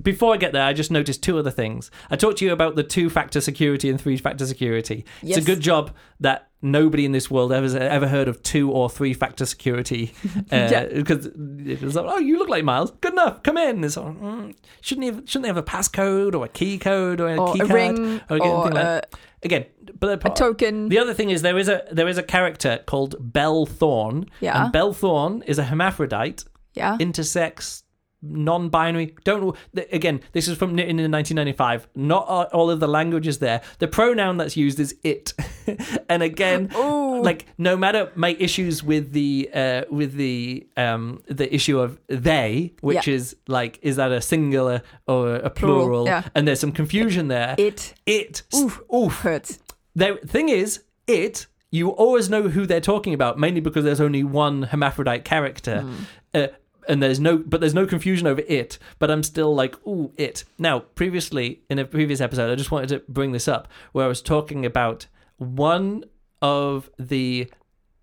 before I get there, I just noticed two other things. I talked to you about the two-factor security and three-factor security. It's a good job that nobody in this world ever ever heard of two or three-factor security. Uh, Yeah. Because it was like, oh, you look like Miles. Good enough. Come in. It's like, mm, shouldn't he have, shouldn't they have a passcode or a key code or a Or key a card ring or or like a, Again, but a token. the other thing is there is a there is a character called Bel Thorne. Yeah. And Bel Thorne is a hermaphrodite, yeah. intersex, non-binary. Don't again. This is from knitting in 1995. Not all- of the language is there. The pronoun that's used is it. and again, Ooh. like no matter my issues with the uh with the um the issue of they, which Yeah. is like is that a singular or a plural? Plural, yeah. And there's some confusion there. It It. Oof. Oof. hurts. The thing is, it you always know who they're talking about, mainly because there's only one hermaphrodite character, uh, and there's no, but there's no confusion over it. But I'm still like, ooh, it. Now, previously in a previous episode, I just wanted to bring this up where I was talking about one of the,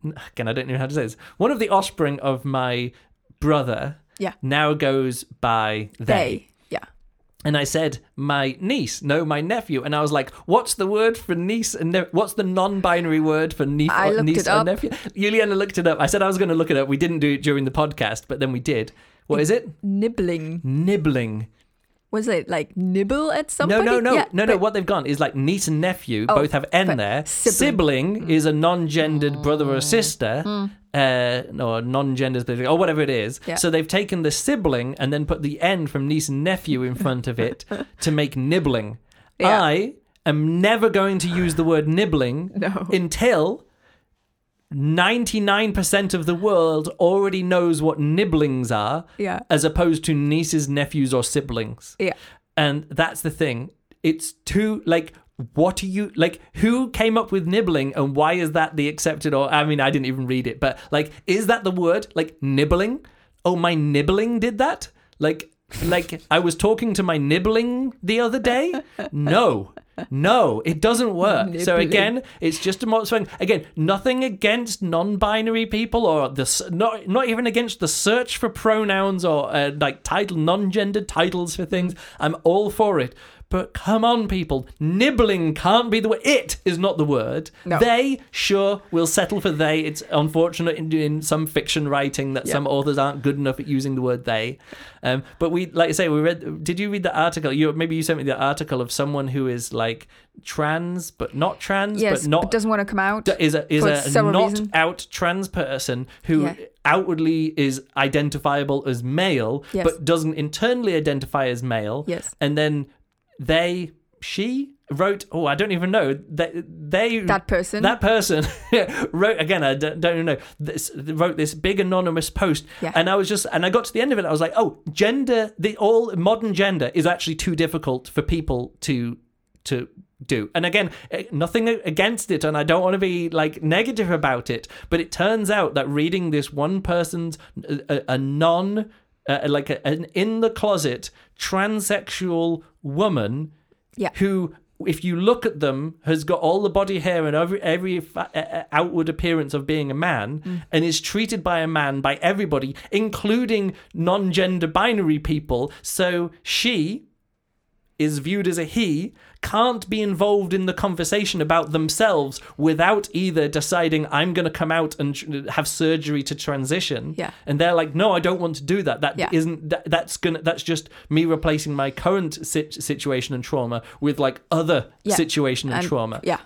again, I don't know how to say this, one of the offspring of my brother. Yeah. Now goes by they. They. And I said, my niece, no, my nephew. And I was like, what's the word for niece and ne- what's the non-binary word for niece, I looked niece it or up. nephew? Juliana looked it up. I said I was going to look it up. We didn't do it during the podcast, but then we did. What is it? Nibbling. Nibbling. Was it like nibble at something? No, no, no, Yeah, no, no. What they've gone is like niece and nephew Oh, both have N there. sibling. Mm. is a non-gendered brother or sister, uh, or non-gendered specific, or whatever it is. Yeah. So they've taken the sibling and then put the N from niece and nephew in front of it to make nibbling. Yeah. I am never going to use the word nibbling No. until 99% of the world already knows what nibblings are Yeah. as opposed to nieces, nephews, or siblings. Yeah. And that's the thing. It's too like what are you like who came up with nibbling and why is that the accepted or I mean I didn't even read it, but like is that the word? Like nibbling? Oh my nibbling did that? Like like I was talking to my nibbling the other day? No. No, it doesn't work. So again, it's just a mod swing. Again, nothing against non-binary people or the not not even against the search for pronouns or uh, like title non-gendered titles for things. I'm all for it. But come on, people, nibbling can't be the word. It is not the word. No. They sure will settle for they. It's unfortunate in, in some fiction writing that Yeah. some authors aren't good enough at using the word they. Um, but we, like I say, we read. Did you read the article? You maybe you sent me the article of someone who is like trans but not trans, Yes, but not doesn't want to come out. is a is a not reasons. out trans person who Yeah. outwardly is identifiable as male Yes. but doesn't internally identify as male Yes. and then they she wrote oh i don't even know they they That person. that person wrote again i don't, don't even know this wrote this big anonymous post Yeah. and i was just and i got to the end of it i was like oh gender the all modern gender is actually too difficult for people to to do and again eh, nothing against it and i don't want to be like negative about it but it turns out that reading this one person's a, a non uh, like a, an in the closet transsexual woman Yeah. who if you look at them, has got all the body hair and every every fa- uh, uh, outward appearance of being a man, Mm. and is treated by a man by everybody, including non-gender binary people. So she is viewed as a he can't be involved in the conversation about themselves without either deciding I'm going to come out and tr- have surgery to transition Yeah. and they're like no I don't want to do that That Yeah. not that, that's to that's just me replacing my current sit- situation and trauma with like other Yeah. situation and, And- trauma Yeah.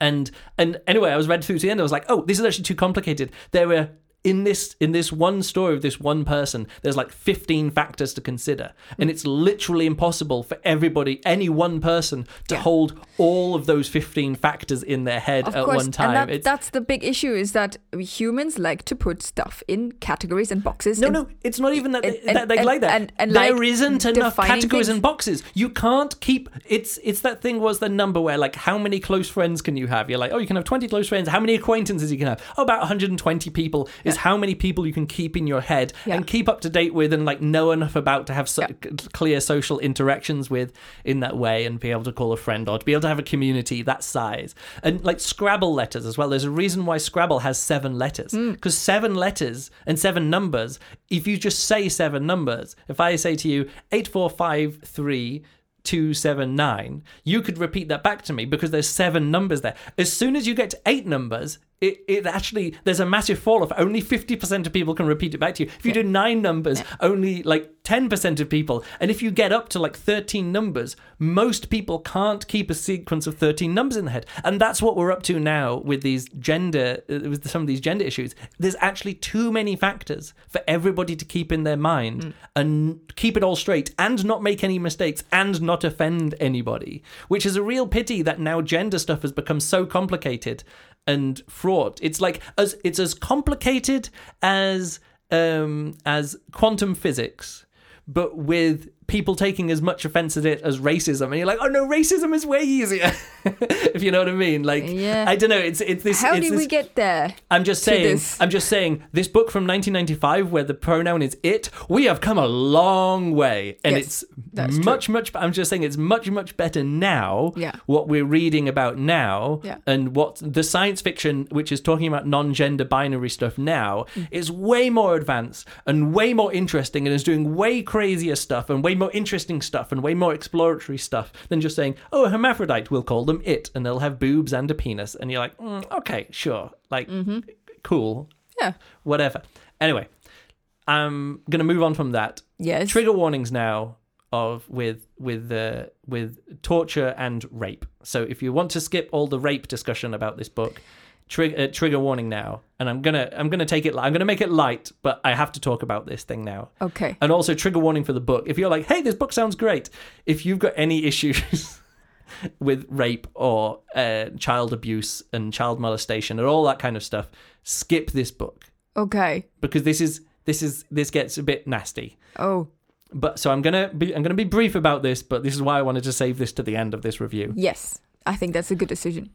and and anyway, I was read through to the end. I was like, oh, this is actually too complicated. There were in this in this one story of this one person, there's like 15 factors to consider, and mm. it's literally impossible for everybody, any one person, to Yeah. hold all of those 15 factors in their head Of at course, one time. and that, that's the big issue is that humans like to put stuff in categories and boxes. no, and no, it's not even that, and- that, they and- like that. and- and there like isn't enough categories things. and boxes. You can't keep. It's it's that thing was the number where like how many close friends can you have? You're like, oh, you can have 20 close friends. How many acquaintances you can have? Oh, about 120 people is how many people you can keep in your head and keep up to date with and like know enough about to have so, clear social interactions with in that way and be able to call a friend or to be able to have a community that size and like Scrabble letters as well. There's a reason why Scrabble has seven letters hmm. because seven letters and seven numbers. If you just say seven numbers, if I say to you eight four five three. 279 you could repeat that back to me because there's seven numbers there. As soon as you get to eight numbers it, it actually there's a massive fall off. Only 50% of people can repeat it back to you. If you do nine numbers only like 10% of people. And if you get up to like 13 numbers most people can't keep a sequence of 13 numbers in the head. And that's what we're up to now with these gender uh, with some of these gender issues. There's actually too many factors for everybody to keep in their mind and keep it all straight and not make any mistakes and not offend anybody which is a real pity that now gender stuff has become so complicated and fraught. It's like as it's as complicated as um as quantum physics but with people taking as much offense at it as racism and you're like oh no racism is way easier if you know what i mean like Yeah. i don't know it's it's this how it's did this, we get there? I'm just saying. this? I'm just saying. This book from 1995, where the pronoun is it, we have come a long way, and Yes, it's that's true. much, much. I'm just saying it's much, much better now. Yeah. What we're reading about now, Yeah. and what the science fiction, which is talking about non-gender binary stuff now, Mm. is way more advanced and way more interesting, and is doing way crazier stuff and way more interesting stuff and way more exploratory stuff than just saying, "Oh, a hermaphrodite, we'll call them it, and they'll have boobs and a penis," and you're like, mm, "Okay, sure, like, mm-hmm. cool, Yeah. whatever." Anyway, I'm gonna move on from that. Yes. Trigger warnings now of with with uh, with torture and rape. So if you want to skip all the rape discussion about this book, trig- uh, trigger warning now. And I'm gonna I'm gonna take it. li- I'm gonna make it light, but I have to talk about this thing now. Okay. And also trigger warning for the book. If you're like, hey, this book sounds great. If you've got any issues with rape or uh, child abuse and child molestation and all that kind of stuff, skip this book Okay. because this is this is this gets a bit nasty. Oh, But so I'm gonna be I'm gonna be brief about this, but this is why I wanted to save this to the end of this review. yes. I think that's a good decision.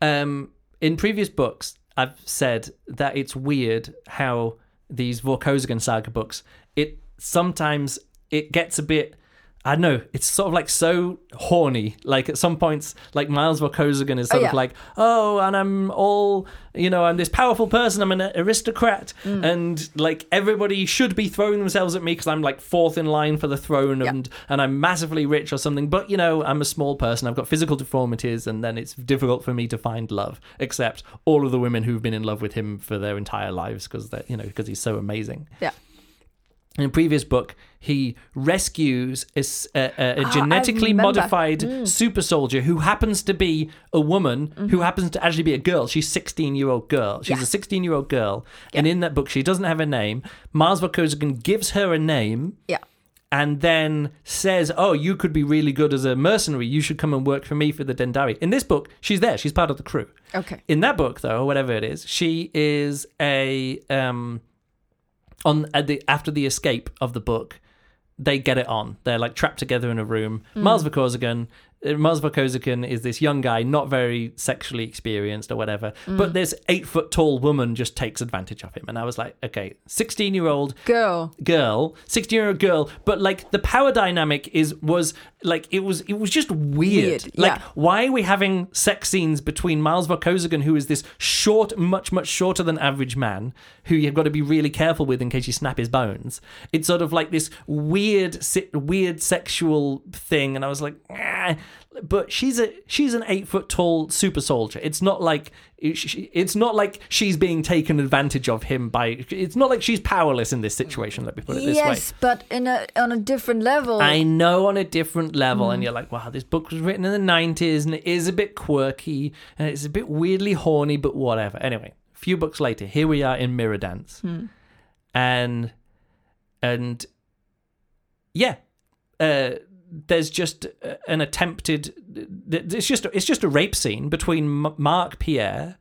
Um, in previous books, I've said that it's weird how these Vorkosigan saga books, it sometimes it gets a bit. I don't know. It's sort of like so horny. Like at some points, like Miles Vorkosigan is sort Oh, of like, oh, and I'm all, you know, I'm this powerful person. I'm an aristocrat, Mm. and like everybody should be throwing themselves at me because I'm like fourth in line for the throne, Yeah. and and I'm massively rich or something. But you know, I'm a small person. I've got physical deformities, and then it's difficult for me to find love. Except all of the women who've been in love with him for their entire lives because they, you know, because he's so amazing. Yeah. In a previous book, he rescues a, Ah, I genetically remember. modified super soldier who happens to be a woman who happens to actually be a girl. She's 16 year old girl. She's Yeah. a 16 year old girl, and in that book, she doesn't have a name. Mars Vorkosigan gives her a name Yeah. and then says, "Oh, you could be really good as a mercenary. You should come and work for me for the Dendarii." In this book, she's there. She's part of the crew. Okay. In that book, though, whatever it is, she is a um on at the after the escape of the book. They get it on. They're like trapped together in a room. Miles Vorkosigan uh, Mars is this young guy, not very sexually experienced or whatever, but this eight foot tall woman just takes advantage of him. And I was like, okay, 16 year old Girl. girl, 16 year old girl, but like the power dynamic is was like it was it was just weird. Weird, like yeah. why are we having sex scenes between Miles Vorkosigan, who is this short, much much shorter than average man, who you've got to be really careful with in case you snap his bones. It's sort of like this weird, weird sexual thing, and I was like, "Ah." But she's a she's an eight foot tall super soldier. It's not like it's not like she's being taken advantage of him by. It's not like she's powerless in this situation. Let me put it this way. Yes, but in a on a different level. I know on a different level, and you're like, wow, this book was written in the 90s and it is a bit quirky and it's a bit weirdly horny, but whatever. Anyway, a few books later, here we are in Mirror Dance. And, and yeah, uh, there's just uh, an attempted, it's just, it's just a rape scene between Mark Pierre.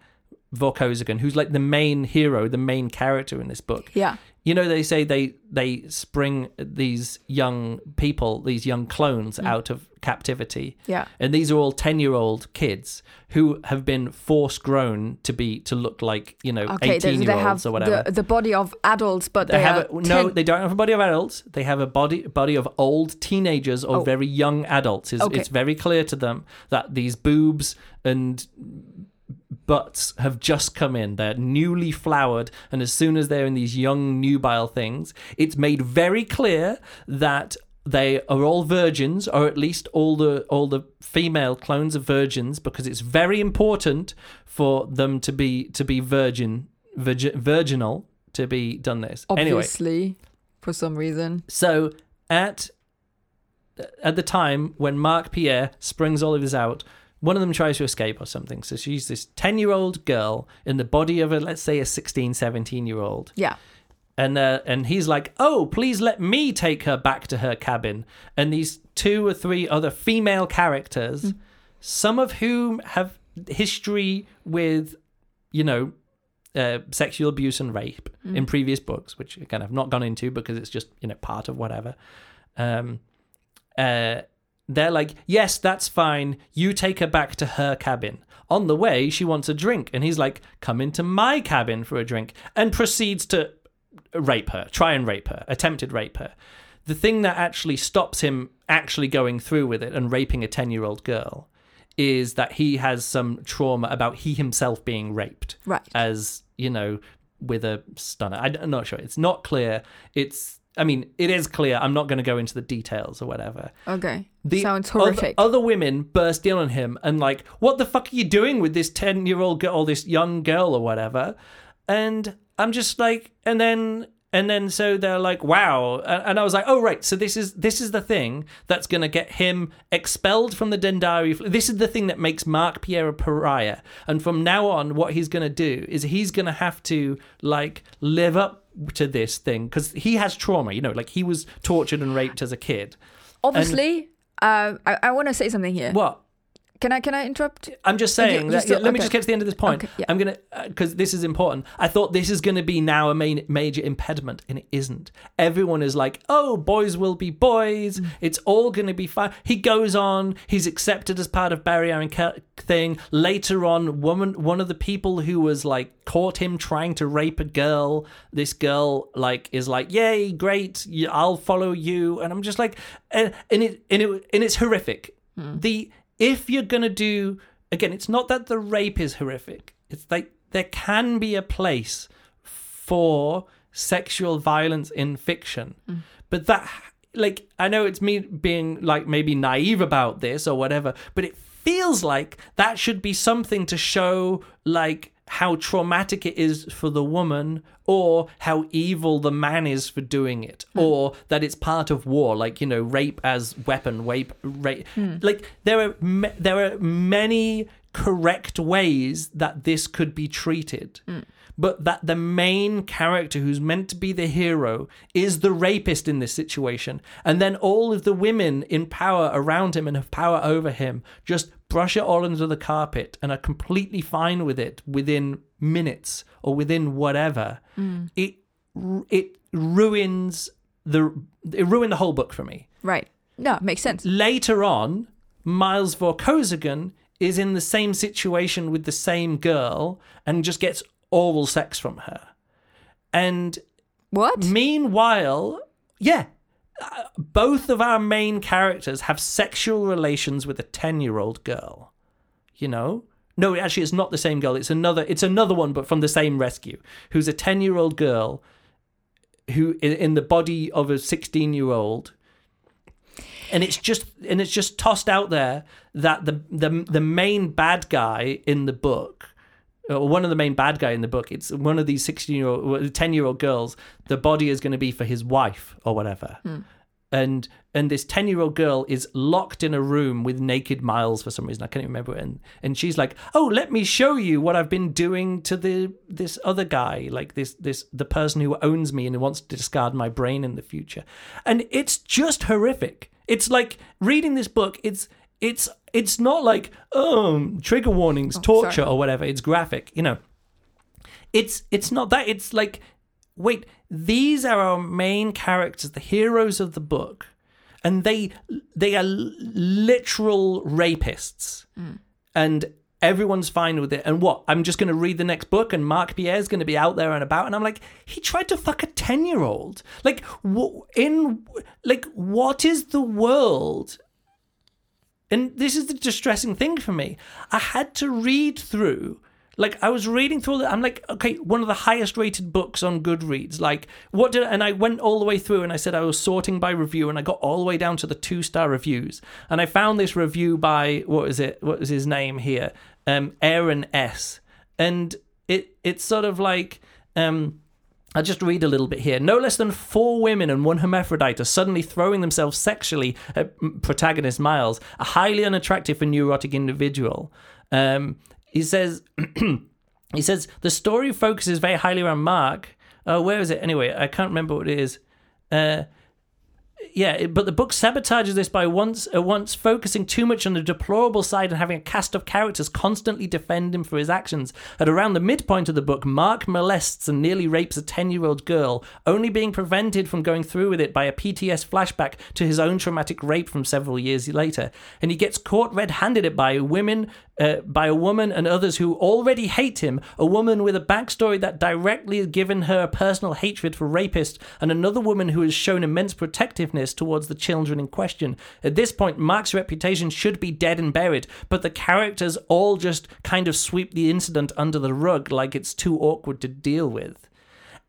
Vorkosigan, who's like the main hero, the main character in this book, yeah. You know they say they they spring these young people these young clones mm. out of captivity Yeah. and these are all 10 year old kids who have been force grown to be to look like you know Okay, 18 year olds or whatever the, the body of adults, but they they, have a, no they don't have a body of adults they have a body body of old teenagers or Oh. very young adults it's, Okay. it's very clear to them that these boobs and butts have just come in. They're newly flowered, and as soon as they're in these young nubile things, it's made very clear that they are all virgins, or at least all the all the female clones of virgins, because it's very important for them to be to be virgin, virgi- virginal to be done this. Anyway, obviously for some reason. so at at the time when Mark Pierre springs all of this out, one of them tries to escape or something. So she's this 10 year old girl in the body of a, let's say, a 16, 17 year old. Yeah. And, uh, and he's like, oh, please let me take her back to her cabin. And these two or three other female characters, some of whom have history with, you know, uh, sexual abuse and rape in previous books, which again I've not gone into because it's just you know part of whatever. Um, uh, they're like, yes, that's fine. You take her back to her cabin. On the way, she wants a drink, and he's like, come into my cabin for a drink, and proceeds to rape her, try and rape her, attempted rape her. The thing that actually stops him actually going through with it and raping a 10 year old girl is that he has some trauma about he himself being raped Right. as you know with a stunner I, am not sure it's not clear it's i mean it is clear i'm not going to go into the details or whatever Okay. the Sounds other- horrific. Other, women burst in on him and like, "What the fuck are you doing with this ten-year-old girl, or this young girl, or whatever?" And I'm just like, and then and then so they're like, "Wow!" And and I was like, "Oh right, so this is this is the thing that's gonna get him expelled from the Dendarii. This is the thing that makes Mark Pierre a pariah. And from now on, what he's gonna do is he's gonna have to like live up to this thing because he has trauma. You know, like he was tortured and raped as a kid. Obviously, uh, I, I want to say something here. What? Can I can I interrupt? I'm just saying you that. still- yeah, let me just get to the end of this point. Okay, yeah. I'm gonna because this is important. I thought this is gonna be now a main major impediment, and it isn't. Everyone is like, "Oh, boys will be boys. Mm. It's all gonna be fine." He goes on. He's accepted as part of Barrayaran Ke- thing. Later on, woman, one of the people who was like caught him trying to rape a girl. This girl like is like, "Yay, great! I'll follow you." And I'm just like, and, and it and it and it's horrific. The if you're gonna do again, it's not that the rape is horrific. It's like there can be a place for sexual violence in fiction, mm. but that like I know it's me being like maybe naive about this or whatever, but it feels like that should be something to show like how traumatic it is for the woman or how evil the man is for doing it hmm. or that it's part of war like you know rape as weapon rape rape. Hmm. Like there are ma- there are many correct ways that this could be treated. Hmm. But that the main character who's meant to be the hero is the rapist in this situation. And then all of the women in power around him and have power over him just brush it all under the carpet and are completely fine with it within minutes or within whatever mm. it it ruins the it ruined the whole book for me Right. No, makes sense. later on Miles Vorkosigan is in the same situation with the same girl and just gets oral sex from her. And What? meanwhile, yeah, both of our main characters have sexual relations with a 10-year-old girl. You know? No, actually it's not the same girl. It's another it's another one but from the same rescue who's a 10-year-old girl who in, the body of a 16-year-old and it's just and it's just tossed out there that the the the main bad guy in the book or one of the main bad guy in the book it's one of these 16 year old 10 year old girls the body is going to be for his wife or whatever. Hmm. And and this 10 year old girl is locked in a room with naked miles for some reason i can't even remember. And and she's like oh let me show you what i've been doing to the this other guy like this this the person who owns me and who wants to discard my brain in the future. And it's just horrific. It's like reading this book it's it's it's not like oh trigger warnings oh, torture sorry. or whatever. It's graphic you know. It's it's not that. It's like wait these are our main characters the heroes of the book and they they are literal rapists. Mm. And everyone's fine with it. And what? I'm just going to read the next book and mark pierre's going to be out there and about and i'm like he tried to fuck a 10 year old like in like what is the world and this is the distressing thing for me. I had to read through, like I was reading through. I'm like, okay, one of the highest rated books on Goodreads. Like, what did? And I went all the way through, and I said I was sorting by review, and I got all the way down to the two star reviews, and I found this review by what is it? What was his name here? Um, Aaron S. And it it's sort of like um. I'll just read a little bit here. No less than four women and one hermaphrodite are suddenly throwing themselves sexually at protagonist Miles, a highly unattractive and neurotic individual. Um, he says, he says the story focuses very highly around Mark. Uh, where is it? Anyway, I can't remember what it is. Uh, yeah, but the book sabotages this by once once focusing too much on the deplorable side and having a cast of characters constantly defend him for his actions. At around the midpoint of the book, Mark molests and nearly rapes a 10-year-old girl, only being prevented from going through with it by a PTS flashback to his own traumatic rape from several years later. And he gets caught red-handed by women uh, by a woman and others who already hate him, a woman with a backstory that directly has given her a personal hatred for rapists, and another woman who has shown immense protectiveness towards the children in question. At this point, Mark's reputation should be dead and buried, but the characters all just kind of sweep the incident under the rug like it's too awkward to deal with.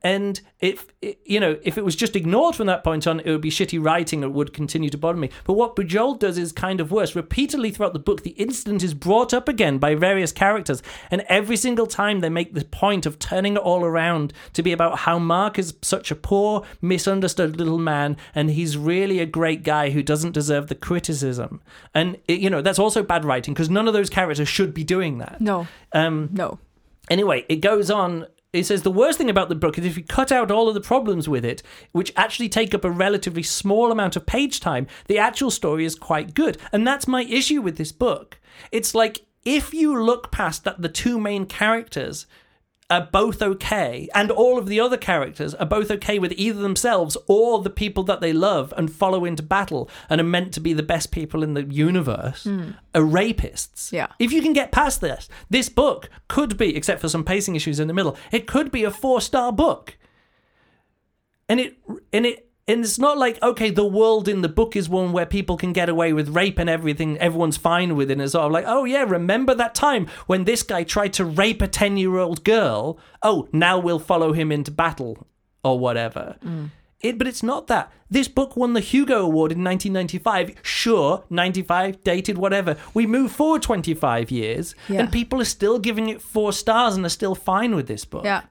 And if it- you know, if it was just ignored from that point on, it would be shitty writing. It would continue to bother me. But what Bujold does is kind of worse. Repeatedly throughout the book, the incident is brought up again by various characters, and every single time they make the point of turning it all around to be about how Mark is such a poor, misunderstood little man, and he's really a great guy who doesn't deserve the criticism. And it, you know, that's also bad writing because none of those characters should be doing that. No, Um, no. Anyway, it goes on. It says the worst thing about the book is if you cut out all of the problems with it, which actually take up a relatively small amount of page time, the actual story is quite good. And that's my issue with this book. It's like if you look past that the two main characters are both okay, and all of the other characters are both okay with either themselves or the people that they love and follow into battle and are meant to be the best people in the universe, hmm. are rapists. Yeah. If you can get past this, this book could be, except for some pacing issues in the middle, it could be a four star book. And it and it and it's not like okay, the world in the book is one where people can get away with rape and everything, everyone's fine with it. And it's sort of like, oh yeah, remember that time when this guy tried to rape a ten year old girl? Oh, now we'll follow him into battle or whatever. Mm. It, but it's not that. This book won the Hugo Award in 1995. Sure, 95, dated, whatever. We move forward 25 years, Yeah. and people are still giving it four stars and are still fine with this book. Yeah.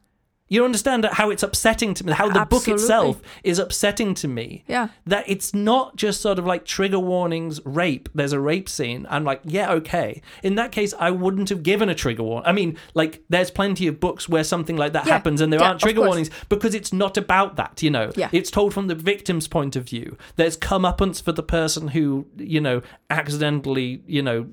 You understand how it's upsetting to me, how the book itself is upsetting to me. Yeah. That it's not just sort of like trigger warnings, rape. There's a rape scene. I'm like, yeah, okay. In that case, I wouldn't have given a trigger warning. I mean, like, there's plenty of books where something like that Yeah. happens and there Yeah, aren't trigger warnings because it's not about that, you know. Yeah. It's told from the victim's point of view. There's comeuppance for the person who, you know, accidentally, you know,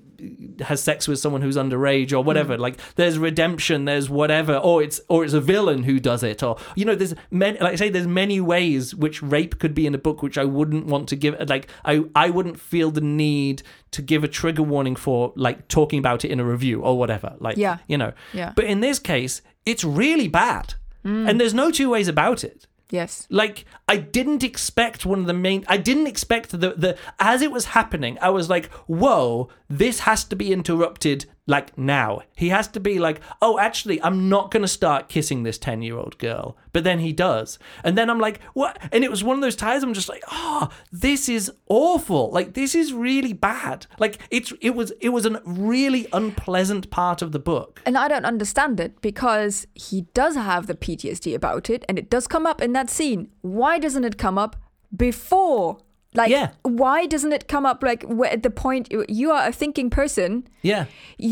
has sex with someone who's underage or whatever. Mm. Like there's redemption, there's whatever, or it's or it's a villain who does it, or you know, there's many. Like I say, there's many ways which rape could be in a book, which I wouldn't want to give. Like I, I wouldn't feel the need to give a trigger warning for like talking about it in a review or whatever. Like, Yeah. you know. Yeah. But in this case, it's really bad, and there's no two ways about it Yes. like I didn't expect one of the main I didn't expect the the as it was happening I was like whoa this has to be interrupted like now. He has to be like oh actually I'm not going to start kissing this 10 year old girl. But then he does. And then I'm like what? And it was one of those times I'm just like oh this is awful. Like this is really bad. Like it's it was it was a really unpleasant part of the book. And I don't understand it because he does have the PTSD about it and it does come up in that scene. Why doesn't it come up before? Like, Yeah. why doesn't it come up like at the point you are a thinking person, yeah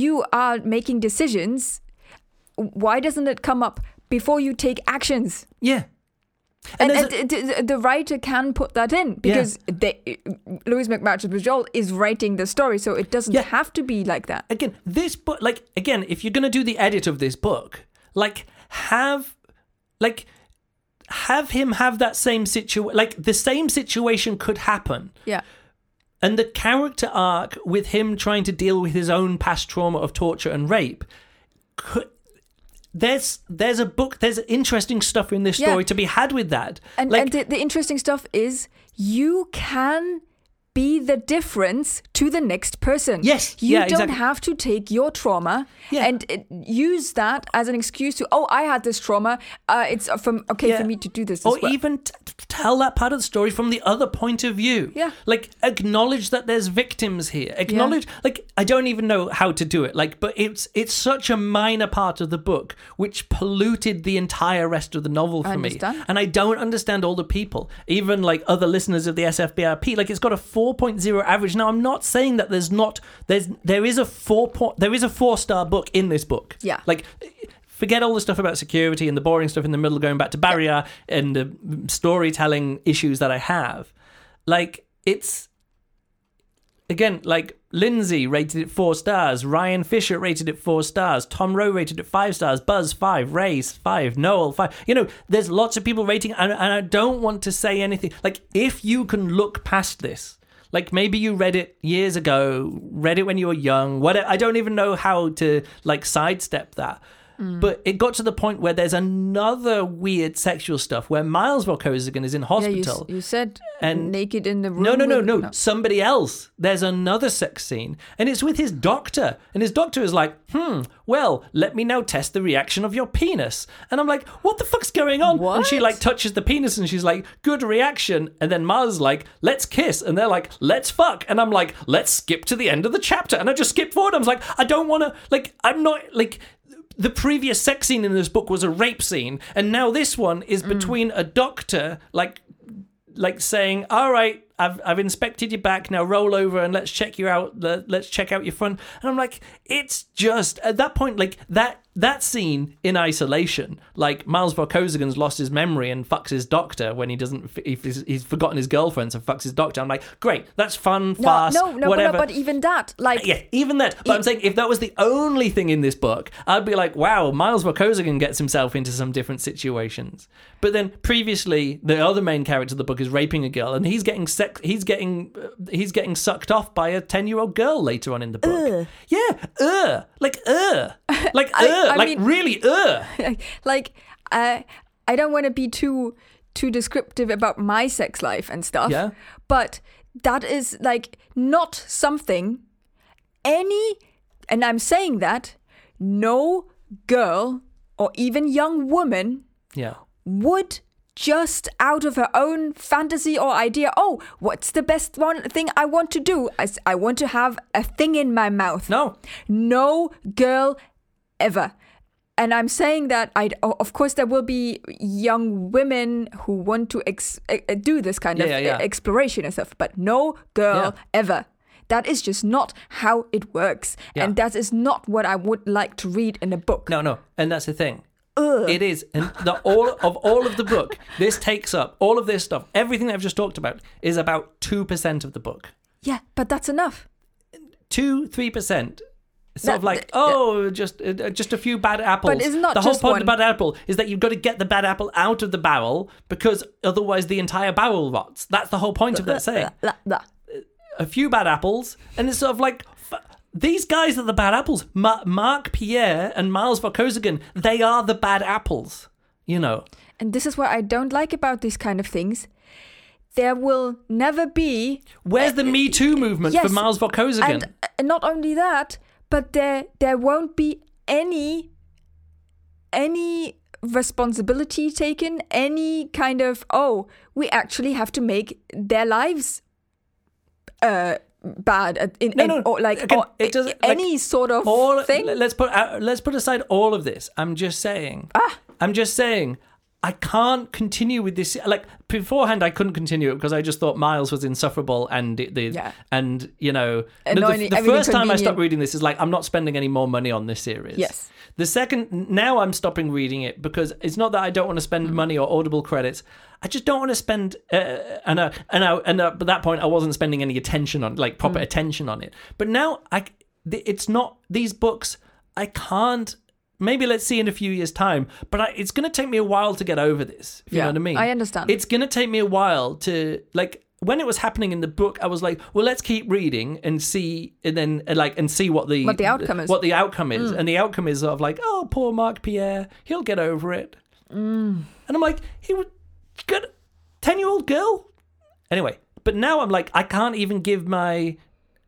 you are making decisions? Why doesn't it come up before you take actions? yeah And, there's and the, the writer can put that in because they, Lois McMaster Bujold is writing the story, so it doesn't Yeah. have to be like that. again this book like again if you're going to do the edit of this book like have like have him have that same situation like the same situation could happen Yeah. and the character arc with him trying to deal with his own past trauma of torture and rape could there's there's a book there's interesting stuff in this Yeah. story to be had with that And, like and the, the interesting stuff is you can be the difference to the next person. Yes, You yeah, don't exactly. have to take your trauma Yeah. and uh, use that as an excuse to, oh, I had this trauma. Uh, it's from okay Yeah. for me to do this. or as well. even t- tell that part of the story from the other point of view. Yeah. Like acknowledge that there's victims here. Acknowledge like I don't even know how to do it. Like but it's it's such a minor part of the book which polluted the entire rest of the novel for I me. And I don't understand all the people. Even like other listeners of the SFBRP like it's got a 4.0 average. Now I'm not saying that there's not there's there is a 4 point there is a 4 star book in this book. Yeah. Like forget all the stuff about security and the boring stuff in the middle going back to Barrayar and the storytelling issues that I have. Like it's again like Lindsay rated it four stars, Ryan Fisher rated it four stars, Tom Rowe rated it five stars, Buzz five, Ray's five, Noel five. You know, there's lots of people rating, and, and I don't want to say anything. Like if you can look past this. Like maybe you read it years ago, read it when you were young. What I don't even know how to like sidestep that. But it got to the point where there's another weird sexual stuff where Miles Vorkosigan is in yeah, you, hospital. you said And- naked in the room. No, no, no, with- no. Somebody else. There's another sex scene, and it's with his doctor. And his doctor is like, hmm, well, let me now test the reaction of your penis. And I'm like, what the fuck's going on? And she like touches the penis and she's like, good reaction. And then Miles is like, let's kiss. And they're like, let's fuck. And I'm like, let's skip to the end of the chapter. And I just skip forward. I was like, I don't want to, like, I'm not, like, the previous sex scene in this book was a rape scene, and now this one is mm. between a doctor, like like saying, "All right, I've I've inspected your back. Now roll over and let's check you out. The, let's check out your front." And I'm like, it's just at that point, like that that scene in isolation, like Miles Vorkosigan's lost his memory and fucks his doctor when he doesn't. If he's, he's forgotten his girlfriend, so fucks his doctor. I'm like, great, that's fun, No, fast, no, no, but, whatever. but even that, like, Yeah, even that. But I'm saying if that was the only thing in this book, I'd be like, wow, Miles Vorkosigan gets himself into some different situations. But then previously, the other main character of the book is raping a girl, and he's getting sex. He's getting uh, he's getting sucked off by a ten year old girl later on in the book. Yeah, uh, like uh, like uh, I like mean- really uh. like uh, I don't want to be too too descriptive about my sex life and stuff. Yeah. But that is like not something any and I'm saying that no girl or even young woman Yeah, would just out of her own fantasy or idea, oh, what's the best one thing I want to do? i want to have a thing in my mouth. no, No girl ever. And I'm saying that I, of course, there will be young women who want to ex- do this kind of Yeah, yeah, yeah. exploration and stuff, but no girl Yeah. ever. That is just not how it works, and that is not what I would like to read in a book. No, no, and that's the thing. It is, and the all of all of the book. This takes up all of this stuff. Everything that I've just talked about is about two percent of the book. Yeah, but that's enough. Two, three percent. It's sort of That- like, oh, just uh, just a few bad apples. But it's not the whole point of the bad apple is that you've got to get the bad apple out of the barrel because otherwise the entire barrel rots. That's the whole point of that saying. A few bad apples, and it's sort of like. These guys are the bad apples. Ma- Mark Pierre and Miles Vorkosigan, they are the bad apples. You know. And this is what I don't like about these kind of things. There will never be Where's the Me Too movement for yes, Miles Vorkosigan? and uh, not only that, but there there won't be any any responsibility taken, any kind of oh, we actually have to make their lives uh bad in, No, in- no, or like again, or it doesn't- any sort of all thing. let's put uh, let's put aside all of this i'm just saying Ah. i'm just saying i can't continue with this like beforehand i couldn't continue it because i just thought miles was insufferable and it, the Yeah. and you know the, Annoying- the, the I mean, first time i stopped reading this is like i'm not spending any more money on this series Yes. the second now i'm stopping reading it because it's not that i don't want to spend money or audible credits I just don't want to spend, uh, and uh, and I, and uh, at that point I wasn't spending any attention on like proper attention on it. But now I, it's not these books. I can't. Maybe let's see in a few years' time. But I, it's going to take me a while to get over this. If you know what I mean? I understand. It's going to take me a while to like. When it was happening in the book, I was like, "Well, let's keep reading and see, and then like and see what the What the outcome is. What the outcome is, and the outcome is of like, oh, poor Mark Pierre, he'll get over it. And I'm like, he was good, ten year old girl. Anyway, but now I'm like, I can't even give my,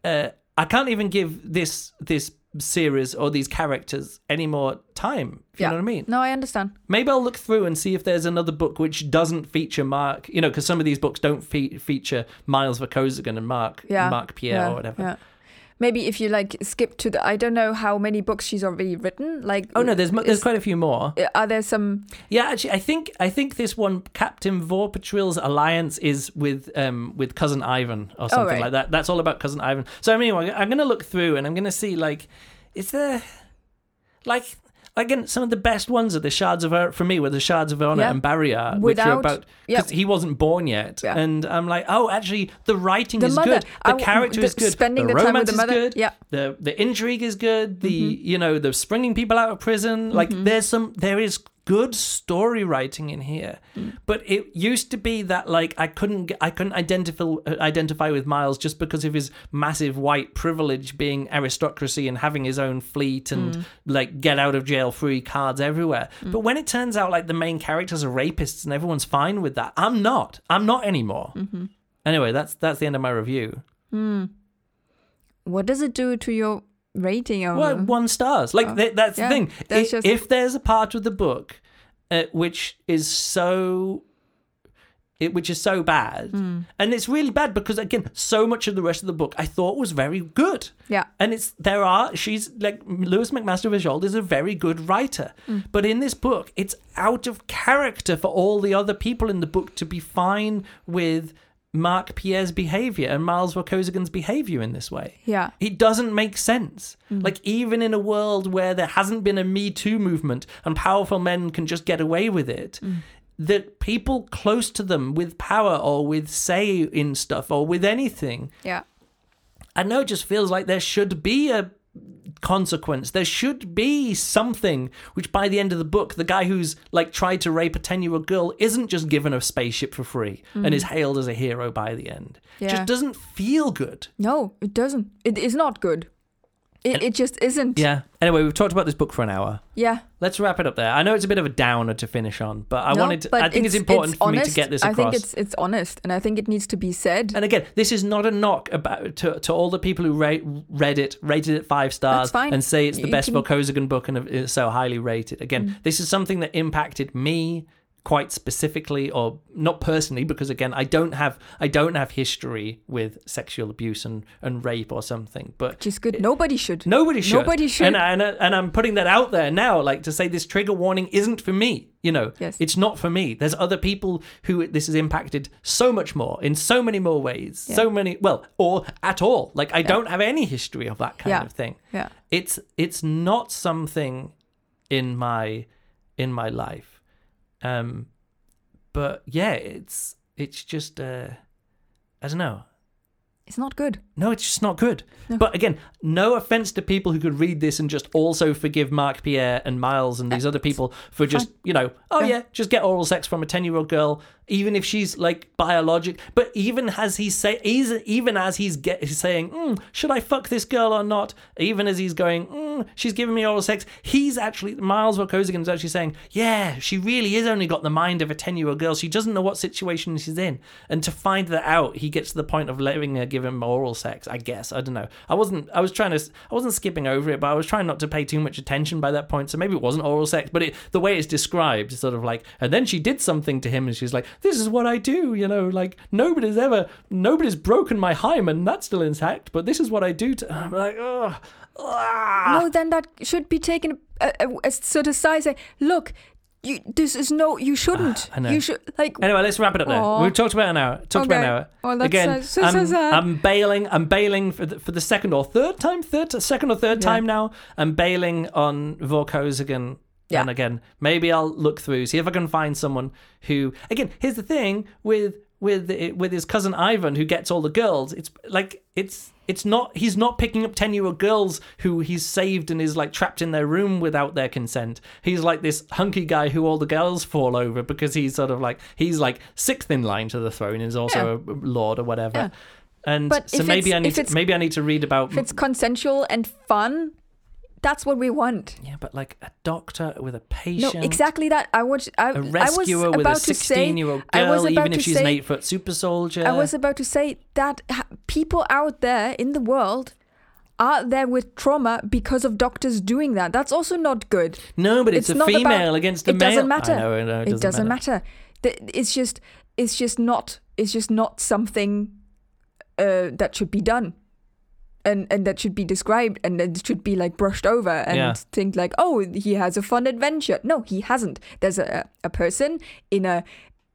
uh, I can't even give this this series or these characters any more time. If you know what I mean? No, I understand. Maybe I'll look through and see if there's another book which doesn't feature Mark. You know, because some of these books don't fe- feature Miles Vorkosigan and Mark Yeah. Mark Pierre yeah, or whatever. Yeah. Maybe if you like skip to the, I don't know how many books she's already written. Like, Oh no, there's mu- there's quite a few more. Are there some? Yeah, actually, I think I think this one, Captain Vorpatril's alliance, is with um with cousin Ivan or something right. like that. That's all about cousin Ivan. So anyway, I'm gonna look through and I'm gonna see like, is there like again some of the best ones are the shards of Ar- for me were the shards of honor Yeah. and Barrayar, which are Without- about yeah. because he wasn't born yet, Yeah. and I'm like, oh, actually, the writing The is mother. good, the I- character the- is good, spending the the romance the mother, is good, yeah. the the intrigue is good, the Mm-hmm. you know the springing people out of prison. Like there's some there is good story writing in here, Mm. but it used to be that like I couldn't I couldn't identify uh, identify with Miles just because of his massive white privilege, being aristocracy and having his own fleet and Mm. like get out of jail free cards everywhere. But when it turns out like the main characters are rapists and everyone's fine with that, I'm not. I'm not anymore. Mm-hmm. Anyway, that's that's the end of my review. What does it do to your rating? Or Well, one stars. Like th- that's Oh. Yeah, the thing. that's I- just- If there's a part of the book uh, which is so, it, which is so bad, Hmm. and it's really bad because again, so much of the rest of the book I thought was very good. yeah, And it's there are she's like Lois McMaster Bujold is a very good writer, Hmm. but in this book it's out of character for all the other people in the book to be fine with Mark Pierre's behavior and Miles Vorkosigan's behavior in this way. yeah, It doesn't make sense. Mm. Like, even in a world where there hasn't been a Me Too movement and powerful men can just get away with it, mm. that people close to them with power or with say in stuff or with anything, yeah, I know it just feels like there should be a consequence. There should be something which, by the end of the book, the guy who's like tried to rape a 10 year old girl isn't just given a spaceship for free and is mm. hailed as a hero by the end. It just doesn't feel good. No, it doesn't. It is not good. It, it just isn't. Yeah. Anyway, we've talked about this book for an hour. Yeah. Let's wrap it up there. I know it's a bit of a downer to finish on, but I No, wanted. To, but I think it's, important for me to get this across. I think it's it's honest, and I think it needs to be said. and again, this is not a knock about to, to all the people who rate, read it, rated it five stars, and say it's the You best can- Vorkosigan book and is so highly rated. Again, Mm. this is something that impacted me quite specifically, or not personally, because again, I don't have I don't have history with sexual abuse and, and rape or something. But Which is good. Nobody should. Nobody should. Nobody should. And, and, uh, and I'm putting that out there now, like to say this trigger warning isn't for me. You know, Yes. it's not for me. There's other people who this has impacted so much more in so many more ways. Yeah. So many, well, or at all. Like I don't have any history of that kind Yeah. of thing. Yeah. It's it's not something in my in my life. Um, but yeah, it's it's just uh, I don't know. It's not good. No, it's just not good. But again, no offense to people who could read this and just also forgive Mark Pierre and Miles and these other people for just, you know, oh Yeah. yeah, just get oral sex from a 10 year old girl, even if she's like biologic. But even as he's say, even as he's, get, saying, mm, should I fuck this girl or not? Even as he's going, mm, she's giving me oral sex, he's actually, Miles Vorkosigan is actually saying, yeah, she really is only got the mind of a 10 year old girl. She doesn't know what situation she's in. And to find that out, he gets to the point of letting her give him oral sex, I guess. I don't know. I wasn't, I was trying to, I wasn't skipping over it, but I was trying not to pay too much attention by that point. So maybe it wasn't oral sex, but it, the way it's described is sort of like, and then she did something to him and she's like, this is what I do, you know, like nobody's ever, nobody's broken my hymen, that's still intact, but this is what I do to, I'm like, oh, No, then that should be taken uh, uh, as sort of side. Say, look, you, this is no, you shouldn't. I know. You should like. Anyway, let's wrap it up. Aw. We've talked about an hour. Talked about an hour. Oh, that's Again, so- so- so I'm, sad. I'm bailing. I'm bailing for the, for the second or third time. Third, second or third Yeah. time now. I'm bailing on Vorkosigan. Yeah. And again, maybe I'll look through, see if I can find someone who. Again, here's the thing with with with his cousin Ivan, who gets all the girls. It's like it's it's not. He's not picking up ten year old girls who he's saved and is like trapped in their room without their consent. He's like this hunky guy who all the girls fall over because he's sort of like he's like sixth in line to the throne. and is also a lord or whatever. Yeah. And But so maybe I need to, maybe I need to read about If it's consensual and fun, that's what we want. yeah, but like a doctor with a patient. No, exactly that. I was. I, A I was rescuer with about a 16 year old I was girl, even if she's say, an eight foot super soldier. I was about to say that people out there in the world are there with trauma because of doctors doing that. That's also not good. no, but it's, it's a not about- female against a male. it male. doesn't matter. I know, it, it doesn't matter. Th- It's just. It's just not. It's just not something uh, that should be done. And, and that should be described and it should be like brushed over and Yeah. think like oh he has a fun adventure no he hasn't there's a, a person in a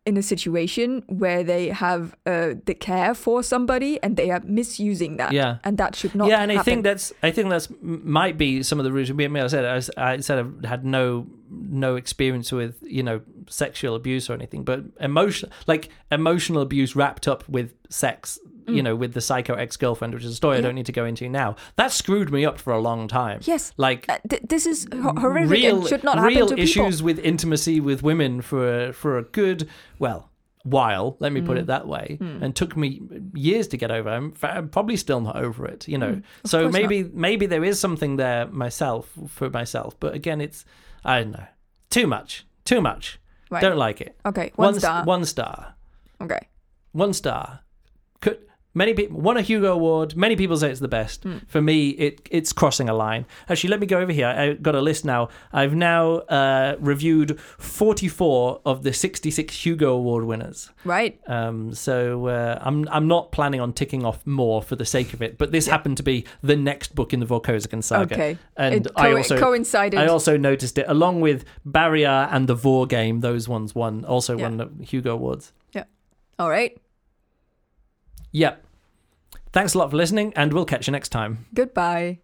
in a situation where they have uh, the care for somebody and they are misusing that Yeah. and that should not yeah, and I think that's I think that's might be some of the reason. I I said I, I said I've had no no experience with you know sexual abuse or anything, but emotional like emotional abuse wrapped up with sex. You know, with the psycho ex girlfriend, which is a story I Mm. Don't need to go into now. That screwed me up for a long time. yes. Like uh, th- this is horrific real and should not real happen to issues people with intimacy with women for a, for a good well while let me put it that way and took me years to get over. I'm, I'm probably still not over it you know. So course maybe maybe there is something there myself for myself but again it's i don't know too much too much. Right. don't like it. Okay one, s- star. one star. Okay. One star. Many people won a Hugo Award? Many people say it's the best. Hmm. For me, it it's crossing a line. Actually, let me go over here. I've got a list now. I've now uh, reviewed forty four of the sixty six Hugo Award winners. right Um, so uh, I'm I'm not planning on ticking off more for the sake of it. But this happened to be the next book in the Vorkosigan saga. okay And it I co- also coincided I also noticed it along with Barrayar and the Vor game. Those ones won also Yeah. won the Hugo Awards. Yeah. All right Yep. Thanks a lot for listening, and we'll catch you next time. goodbye